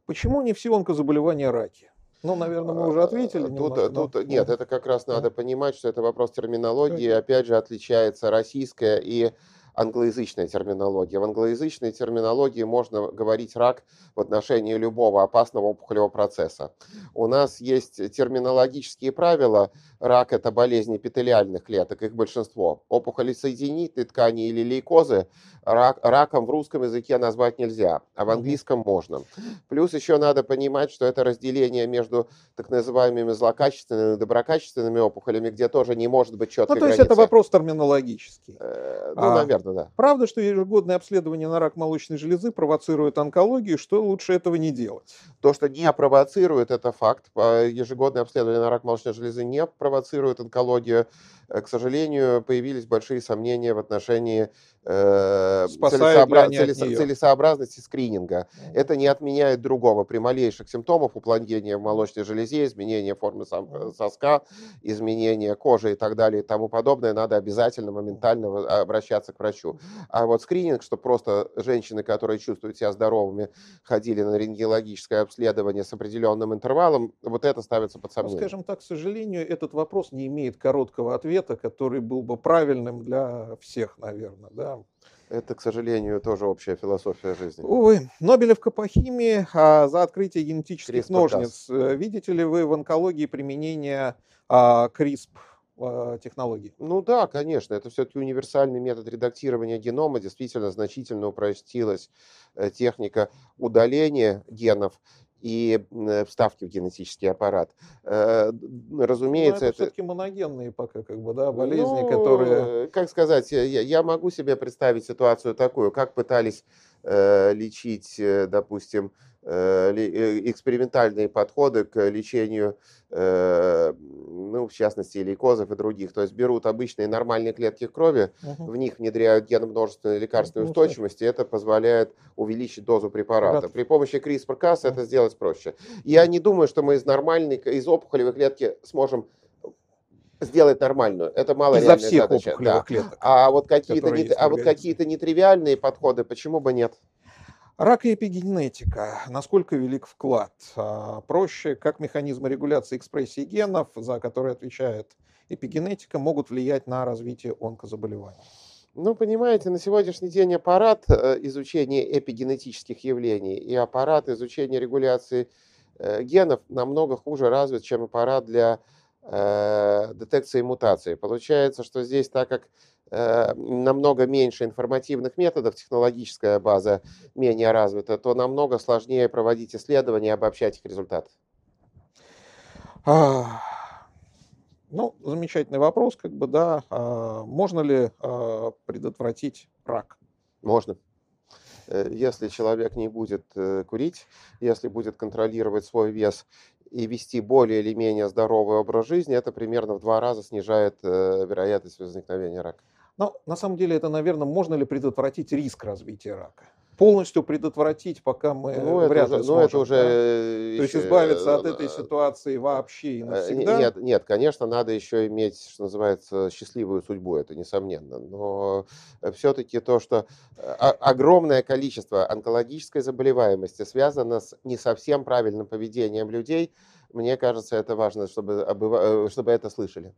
Почему не все онкозаболевания раки? Ну, наверное, мы уже ответили. Тут, немножко, тут но... нет, это как раз надо понимать, что это вопрос терминологии. Опять же, отличается российская и англоязычная терминология. В англоязычной терминологии можно говорить рак в отношении любого опасного опухолевого процесса. У нас есть терминологические правила. Рак – это болезнь эпителиальных клеток, их большинство. Опухоли соединительной ткани или лейкозы рак, раком в русском языке назвать нельзя, а в английском можно. Плюс еще надо понимать, что это разделение между так называемыми злокачественными и доброкачественными опухолями, где тоже не может быть четкой Ну, то есть границы. это вопрос терминологический. Э, ну, а, наверное, да. Правда, что ежегодное обследование на рак молочной железы провоцирует онкологию, что лучше этого не делать? То, что не провоцирует, это факт. Ежегодное обследование на рак молочной железы не провоцирует онкологию. Э, к сожалению, появились большие сомнения в отношении э, целесообра... целес... целесообразности скрининга. Это не отменяет другого. При малейших симптомах уплотнения в молочной железе, изменения формы сам... соска, изменения кожи и так далее и тому подобное, надо обязательно моментально обращаться к врачу. А вот скрининг, что просто женщины, которые чувствуют себя здоровыми, ходили на рентгенологическое обследование с определенным интервалом, вот это ставится под ну, сомнение. Ну, скажем так, к сожалению, этот вопрос не имеет короткого ответа который был бы правильным для всех, наверное. Да. Это, к сожалению, тоже общая философия жизни. Увы, Нобелевка по химии а, за открытие генетических CRISPR ножниц. Э, видите ли вы в онкологии применение а, CRISP технологий? Ну да, конечно. Это все-таки универсальный метод редактирования генома. Действительно значительно упростилась э, техника удаления генов и э, вставки в генетический аппарат. Э, разумеется, Но это, это все-таки моногенные пока как бы, да, болезни, ну, которые... Как сказать, я, я могу себе представить ситуацию такую, как пытались э, лечить, допустим, экспериментальные подходы к лечению, ну, в частности, лейкозов и других. То есть берут обычные нормальные клетки крови, угу. в них внедряют ген множественной лекарственной ну, устойчивости, это позволяет увеличить дозу препарата. При помощи CRISPR-Cas это сделать проще. Я не думаю, что мы из нормальной, из опухолевой клетки сможем сделать нормальную. Это мало Изо всех задача. Да. Клеток, а вот какие-то не, а вот какие-то нетривиальные подходы, почему бы нет? Рак и эпигенетика. Насколько велик вклад? А, проще, как механизмы регуляции экспрессии генов, за которые отвечает эпигенетика, могут влиять на развитие онкозаболеваний? Ну, понимаете, на сегодняшний день аппарат э, изучения эпигенетических явлений и аппарат изучения регуляции э, генов намного хуже развит, чем аппарат для Э, детекции мутаций. Получается, что здесь, так как намного меньше информативных методов, технологическая база менее развита, то намного сложнее проводить исследования и обобщать их результаты. А, ну, замечательный вопрос, как бы, да. А, можно ли а, предотвратить рак? Можно. Э, если человек не будет курить, если будет контролировать свой вес и вести более или менее здоровый образ жизни, это примерно в два раза снижает э, вероятность возникновения рака. Но на самом деле это, наверное, можно ли предотвратить риск развития рака? полностью предотвратить, пока мы ну, вряд ли сможем. Ну, это уже... Да? То есть избавиться от этой ситуации вообще и навсегда? Нет, нет, конечно, надо еще иметь, что называется, счастливую судьбу, это несомненно. Но все-таки то, что огромное количество онкологической заболеваемости связано с не совсем правильным поведением людей, мне кажется, это важно, чтобы, э, чтобы это слышали.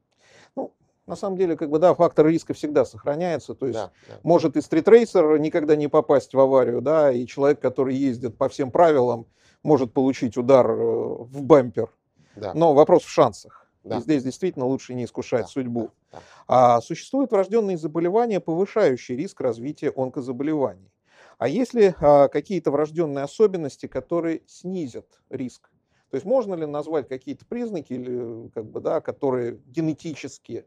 Ну, на самом деле, как бы, да, фактор риска всегда сохраняется. То есть да, да. может и стритрейсер никогда не попасть в аварию, да, и человек, который ездит по всем правилам, может получить удар э, в бампер. Да. Но вопрос в шансах. Да. И здесь действительно лучше не искушать да. судьбу. Да. А существуют врожденные заболевания, повышающие риск развития онкозаболеваний. А если а, какие-то врожденные особенности, которые снизят риск? То есть можно ли назвать какие-то признаки, или, как бы, да, которые генетически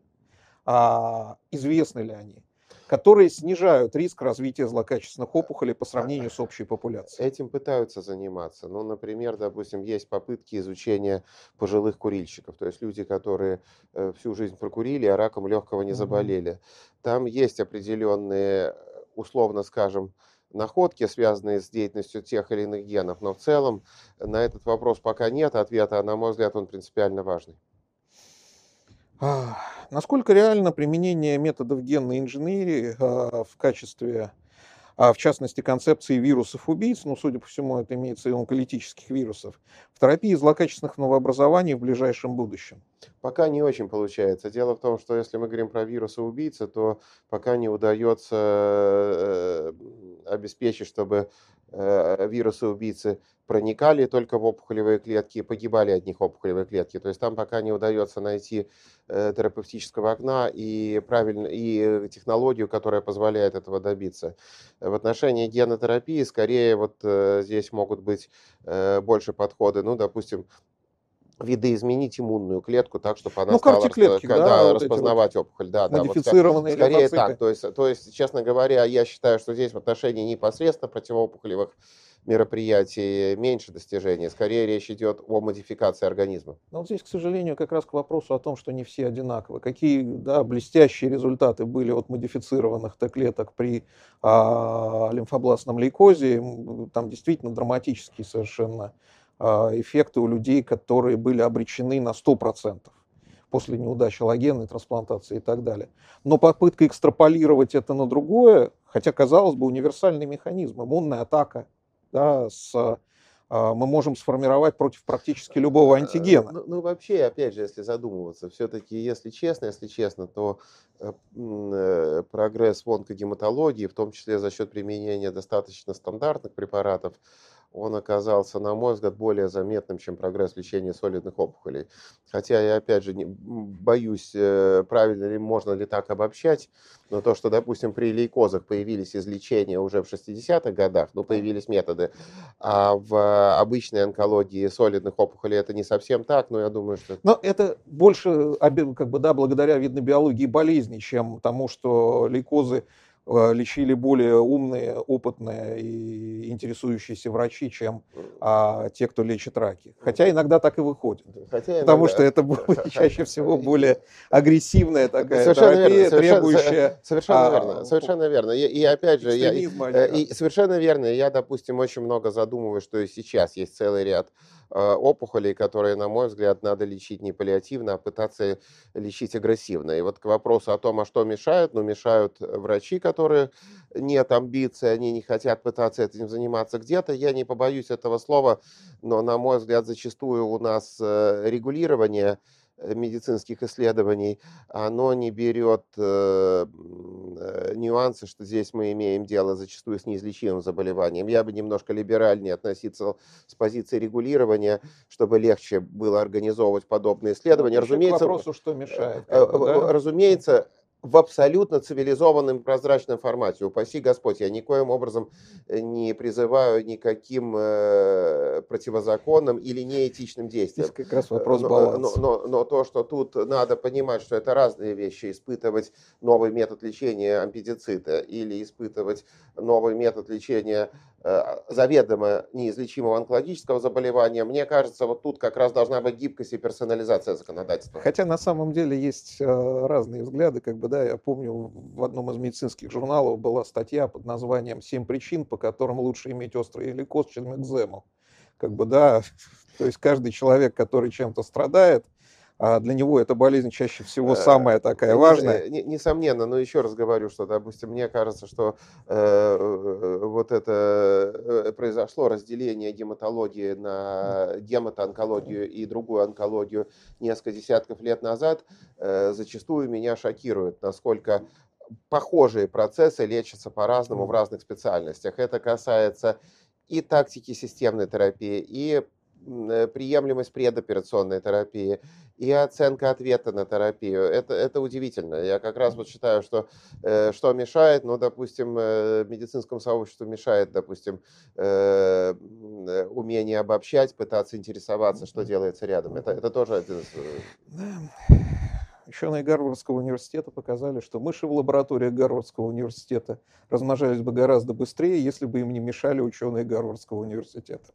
а, известны ли они, которые снижают риск развития злокачественных опухолей по сравнению с общей популяцией. Этим пытаются заниматься. Ну, например, допустим, есть попытки изучения пожилых курильщиков, то есть люди, которые э, всю жизнь прокурили, а раком легкого не заболели. Там есть определенные, условно скажем, находки, связанные с деятельностью тех или иных генов, но в целом на этот вопрос пока нет ответа, а на мой взгляд он принципиально важный. Насколько реально применение методов генной инженерии а, в качестве, а, в частности, концепции вирусов-убийц, ну, судя по всему, это имеется виду онколитических вирусов, в терапии злокачественных новообразований в ближайшем будущем? Пока не очень получается. Дело в том, что если мы говорим про вирусы-убийцы, то пока не удается э, обеспечить, чтобы Э, вирусы-убийцы проникали только в опухолевые клетки и погибали от них опухолевые клетки. То есть там пока не удается найти э, терапевтического окна и, правильно, и технологию, которая позволяет этого добиться. В отношении генотерапии скорее вот э, здесь могут быть больше подходы, ну, допустим, видоизменить иммунную клетку так, чтобы она ну, стала клетки, да, да, вот распознавать вот опухоль. Да, да, вот, скорее так. То есть, то есть, честно говоря, я считаю, что здесь в отношении непосредственно противоопухолевых мероприятий меньше достижений. Скорее речь идет о модификации организма. Но вот здесь, к сожалению, как раз к вопросу о том, что не все одинаковы. Какие да, блестящие результаты были от модифицированных Т-клеток при а, лимфобластном лейкозе. Там действительно драматические совершенно эффекты у людей, которые были обречены на 100% после неудачи логенной трансплантации и так далее. Но попытка экстраполировать это на другое, хотя, казалось бы, универсальный механизм, иммунная атака, да, с, а, мы можем сформировать против практически любого э, антигена. Ну, ну вообще, опять же, если задумываться, все-таки, если честно, если честно, то э, э, прогресс в онкогематологии, в том числе за счет применения достаточно стандартных препаратов, он оказался, на мой взгляд, более заметным, чем прогресс лечения солидных опухолей. Хотя я, опять же, не, боюсь, э, правильно ли, можно ли так обобщать, но то, что, допустим, при лейкозах появились излечения уже в 60-х годах, ну, появились методы, а в обычной онкологии солидных опухолей это не совсем так, но я думаю, что... Но это больше, как бы, да, благодаря, видно, биологии болезни, чем тому, что лейкозы лечили более умные, опытные и интересующиеся врачи, чем а, те, кто лечит раки. Хотя иногда так и выходит. Хотя потому иногда... что это чаще всего более агрессивная такая совершенно терапия, верно, требующая... Совершенно, а, верно, совершенно верно. И, и опять же, я, и, совершенно верно. Я, допустим, очень много задумываю, что и сейчас есть целый ряд Э, опухолей, которые, на мой взгляд, надо лечить не паллиативно, а пытаться лечить агрессивно. И вот к вопросу о том, а что мешает, ну, мешают врачи, которые нет амбиций, они не хотят пытаться этим заниматься где-то. Я не побоюсь этого слова, но, на мой взгляд, зачастую у нас э, регулирование Э, медицинских исследований, оно не берет э, э, нюансы, что здесь мы имеем дело зачастую с неизлечимым заболеванием. Я бы немножко либеральнее относиться с позиции регулирования, чтобы легче было организовывать подобные исследования. Ну, Разумеется, к вопросу, что мешает. Э, да? Разумеется, в абсолютно цивилизованном прозрачном формате. Упаси Господь, я никоим образом э, не призываю никаким э, противозаконным или неэтичным действиям. Здесь как раз вопрос но, баланса. Но, но, но то, что тут надо понимать, что это разные вещи, испытывать новый метод лечения ампедицита или испытывать новый метод лечения Э, заведомо неизлечимого онкологического заболевания, мне кажется, вот тут как раз должна быть гибкость и персонализация законодательства. Хотя на самом деле есть э, разные взгляды, как бы, да, я помню, в одном из медицинских журналов была статья под названием «Семь причин, по которым лучше иметь острый лейкоз, чем экзему». Как бы, да, то есть каждый человек, который чем-то страдает, для него эта болезнь чаще всего э, самая такая важная. Несомненно, но еще раз говорю, что, допустим, мне кажется, что э, вот это э, произошло разделение гематологии на гематоонкологию и другую онкологию несколько десятков лет назад, зачастую меня шокирует, насколько похожие процессы лечатся по-разному в разных специальностях. Это касается и тактики системной терапии, и приемлемость предоперационной терапии, и оценка ответа на терапию. Это, это удивительно. Я как раз вот считаю, что э, что мешает, ну, допустим, э, медицинскому сообществу мешает, допустим, э, э, умение обобщать, пытаться интересоваться, что делается рядом. Это, это тоже один из... Э, Ученые Гарвардского университета показали, что мыши в лабораториях Гарвардского университета размножались бы гораздо быстрее, если бы им не мешали ученые Гарвардского университета.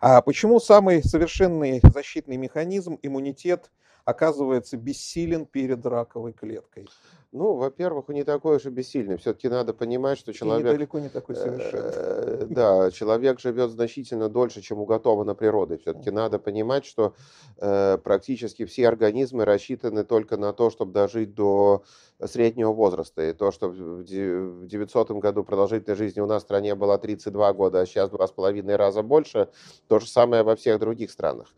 А почему самый совершенный защитный механизм, иммунитет, оказывается бессилен перед раковой клеткой? Ну, во-первых, он не такой уж и бессильный. Все-таки надо понимать, что человек... И далеко не такой совершенный. Э, да, человек живет значительно дольше, чем уготовано природой. Все-таки надо понимать, что э, практически все организмы рассчитаны только на то, чтобы дожить до среднего возраста. И то, что в 900 году продолжительность жизни у нас в стране была 32 года, а сейчас два с половиной раза больше, то же самое во всех других странах.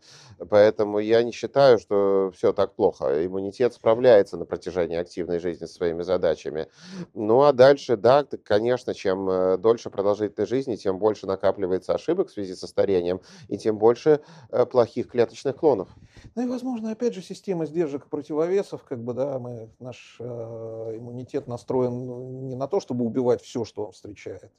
Поэтому я не считаю, что все так плохо. Иммунитет справляется на протяжении активной жизни со своими задачами. Ну а дальше, да, конечно, чем э, дольше продолжительность жизни, тем больше накапливается ошибок в связи со старением, и тем больше э, плохих клеточных клонов. Ну и, возможно, опять же, система сдержек и противовесов, как бы, да, мы, наш э, иммунитет настроен ну, не на то, чтобы убивать все, что он встречает,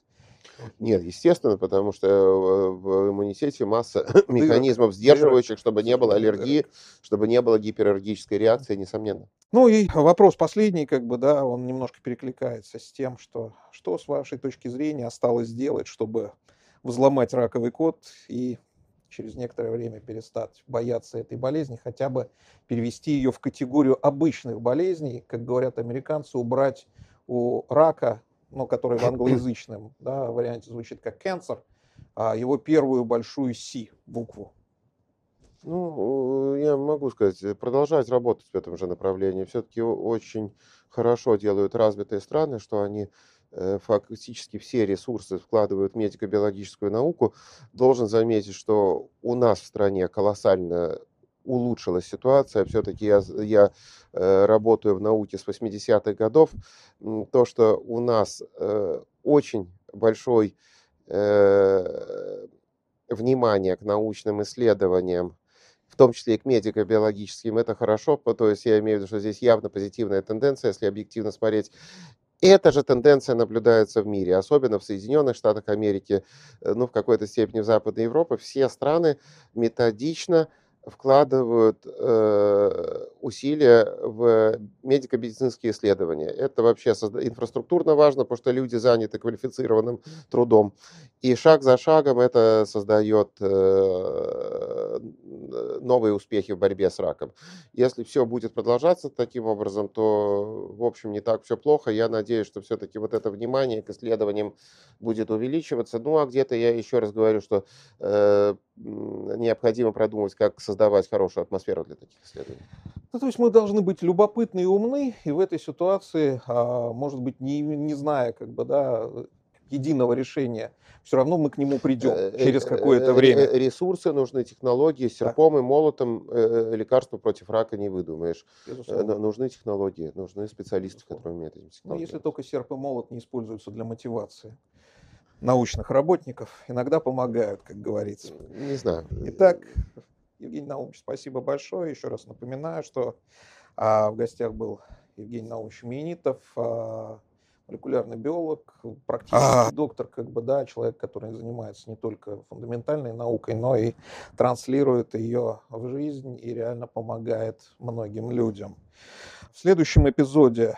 нет, естественно, потому что э, в иммунитете масса механизмов сдерживающих, чтобы не было аллергии, чтобы не было гипераллергической реакции, несомненно. Ну и вопрос последний, как бы, да, он немножко перекликается с тем, что что с вашей точки зрения осталось сделать, чтобы взломать раковый код и через некоторое время перестать бояться этой болезни, хотя бы перевести ее в категорию обычных болезней, как говорят американцы, убрать у рака ну, который в англоязычном да, варианте звучит как cancer, а его первую большую C букву. Ну, я могу сказать, э, продолжать работать в этом же направлении. Все-таки очень хорошо делают развитые страны, что они э, фактически все ресурсы вкладывают в медико-биологическую науку. Должен заметить, что у нас в стране колоссально улучшилась ситуация. Все-таки я, я э, работаю в науке с 80-х годов. То, что у нас э, очень большой э, внимание к научным исследованиям, в том числе и к медико-биологическим, это хорошо. То есть я имею в виду, что здесь явно позитивная тенденция, если объективно смотреть. Эта же тенденция наблюдается в мире, особенно в Соединенных Штатах Америки, ну, в какой-то степени в Западной Европе. Все страны методично вкладывают э, усилия в медико-медицинские исследования. Это вообще инфраструктурно важно, потому что люди заняты квалифицированным трудом. И шаг за шагом это создает э, новые успехи в борьбе с раком. Если все будет продолжаться таким образом, то, в общем, не так все плохо. Я надеюсь, что все-таки вот это внимание к исследованиям будет увеличиваться. Ну, а где-то я еще раз говорю, что э, необходимо продумать, как создавать хорошую атмосферу для таких исследований. Ну, то есть мы должны быть любопытны и умны, и в этой ситуации, а, может быть, не, не зная, как бы, да, единого решения, все равно мы к нему придем э, через э, какое-то время. Ресурсы нужны, технологии, серпом да. и молотом э, лекарства против рака не выдумаешь. Безусловно. Нужны технологии, нужны специалисты, Безусловно. которые умеют этим Ну, если только серп и молот не используются для мотивации научных работников, иногда помогают, как говорится. Не знаю. Итак, Евгений Наумович, спасибо большое. Еще раз напоминаю, что а, в гостях был Евгений Наумович Минитов, а, молекулярный биолог, практически а. доктор, как бы, да, человек, который занимается не только фундаментальной наукой, но и транслирует ее в жизнь и реально помогает многим людям. В следующем эпизоде,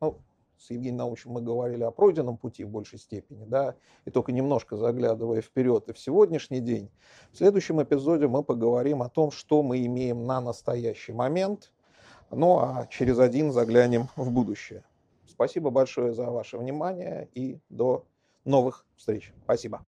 ну, с Евгением Наумовичем мы говорили о пройденном пути в большей степени, да, и только немножко заглядывая вперед и в сегодняшний день. В следующем эпизоде мы поговорим о том, что мы имеем на настоящий момент, ну а через один заглянем в будущее. Спасибо большое за ваше внимание и до новых встреч. Спасибо.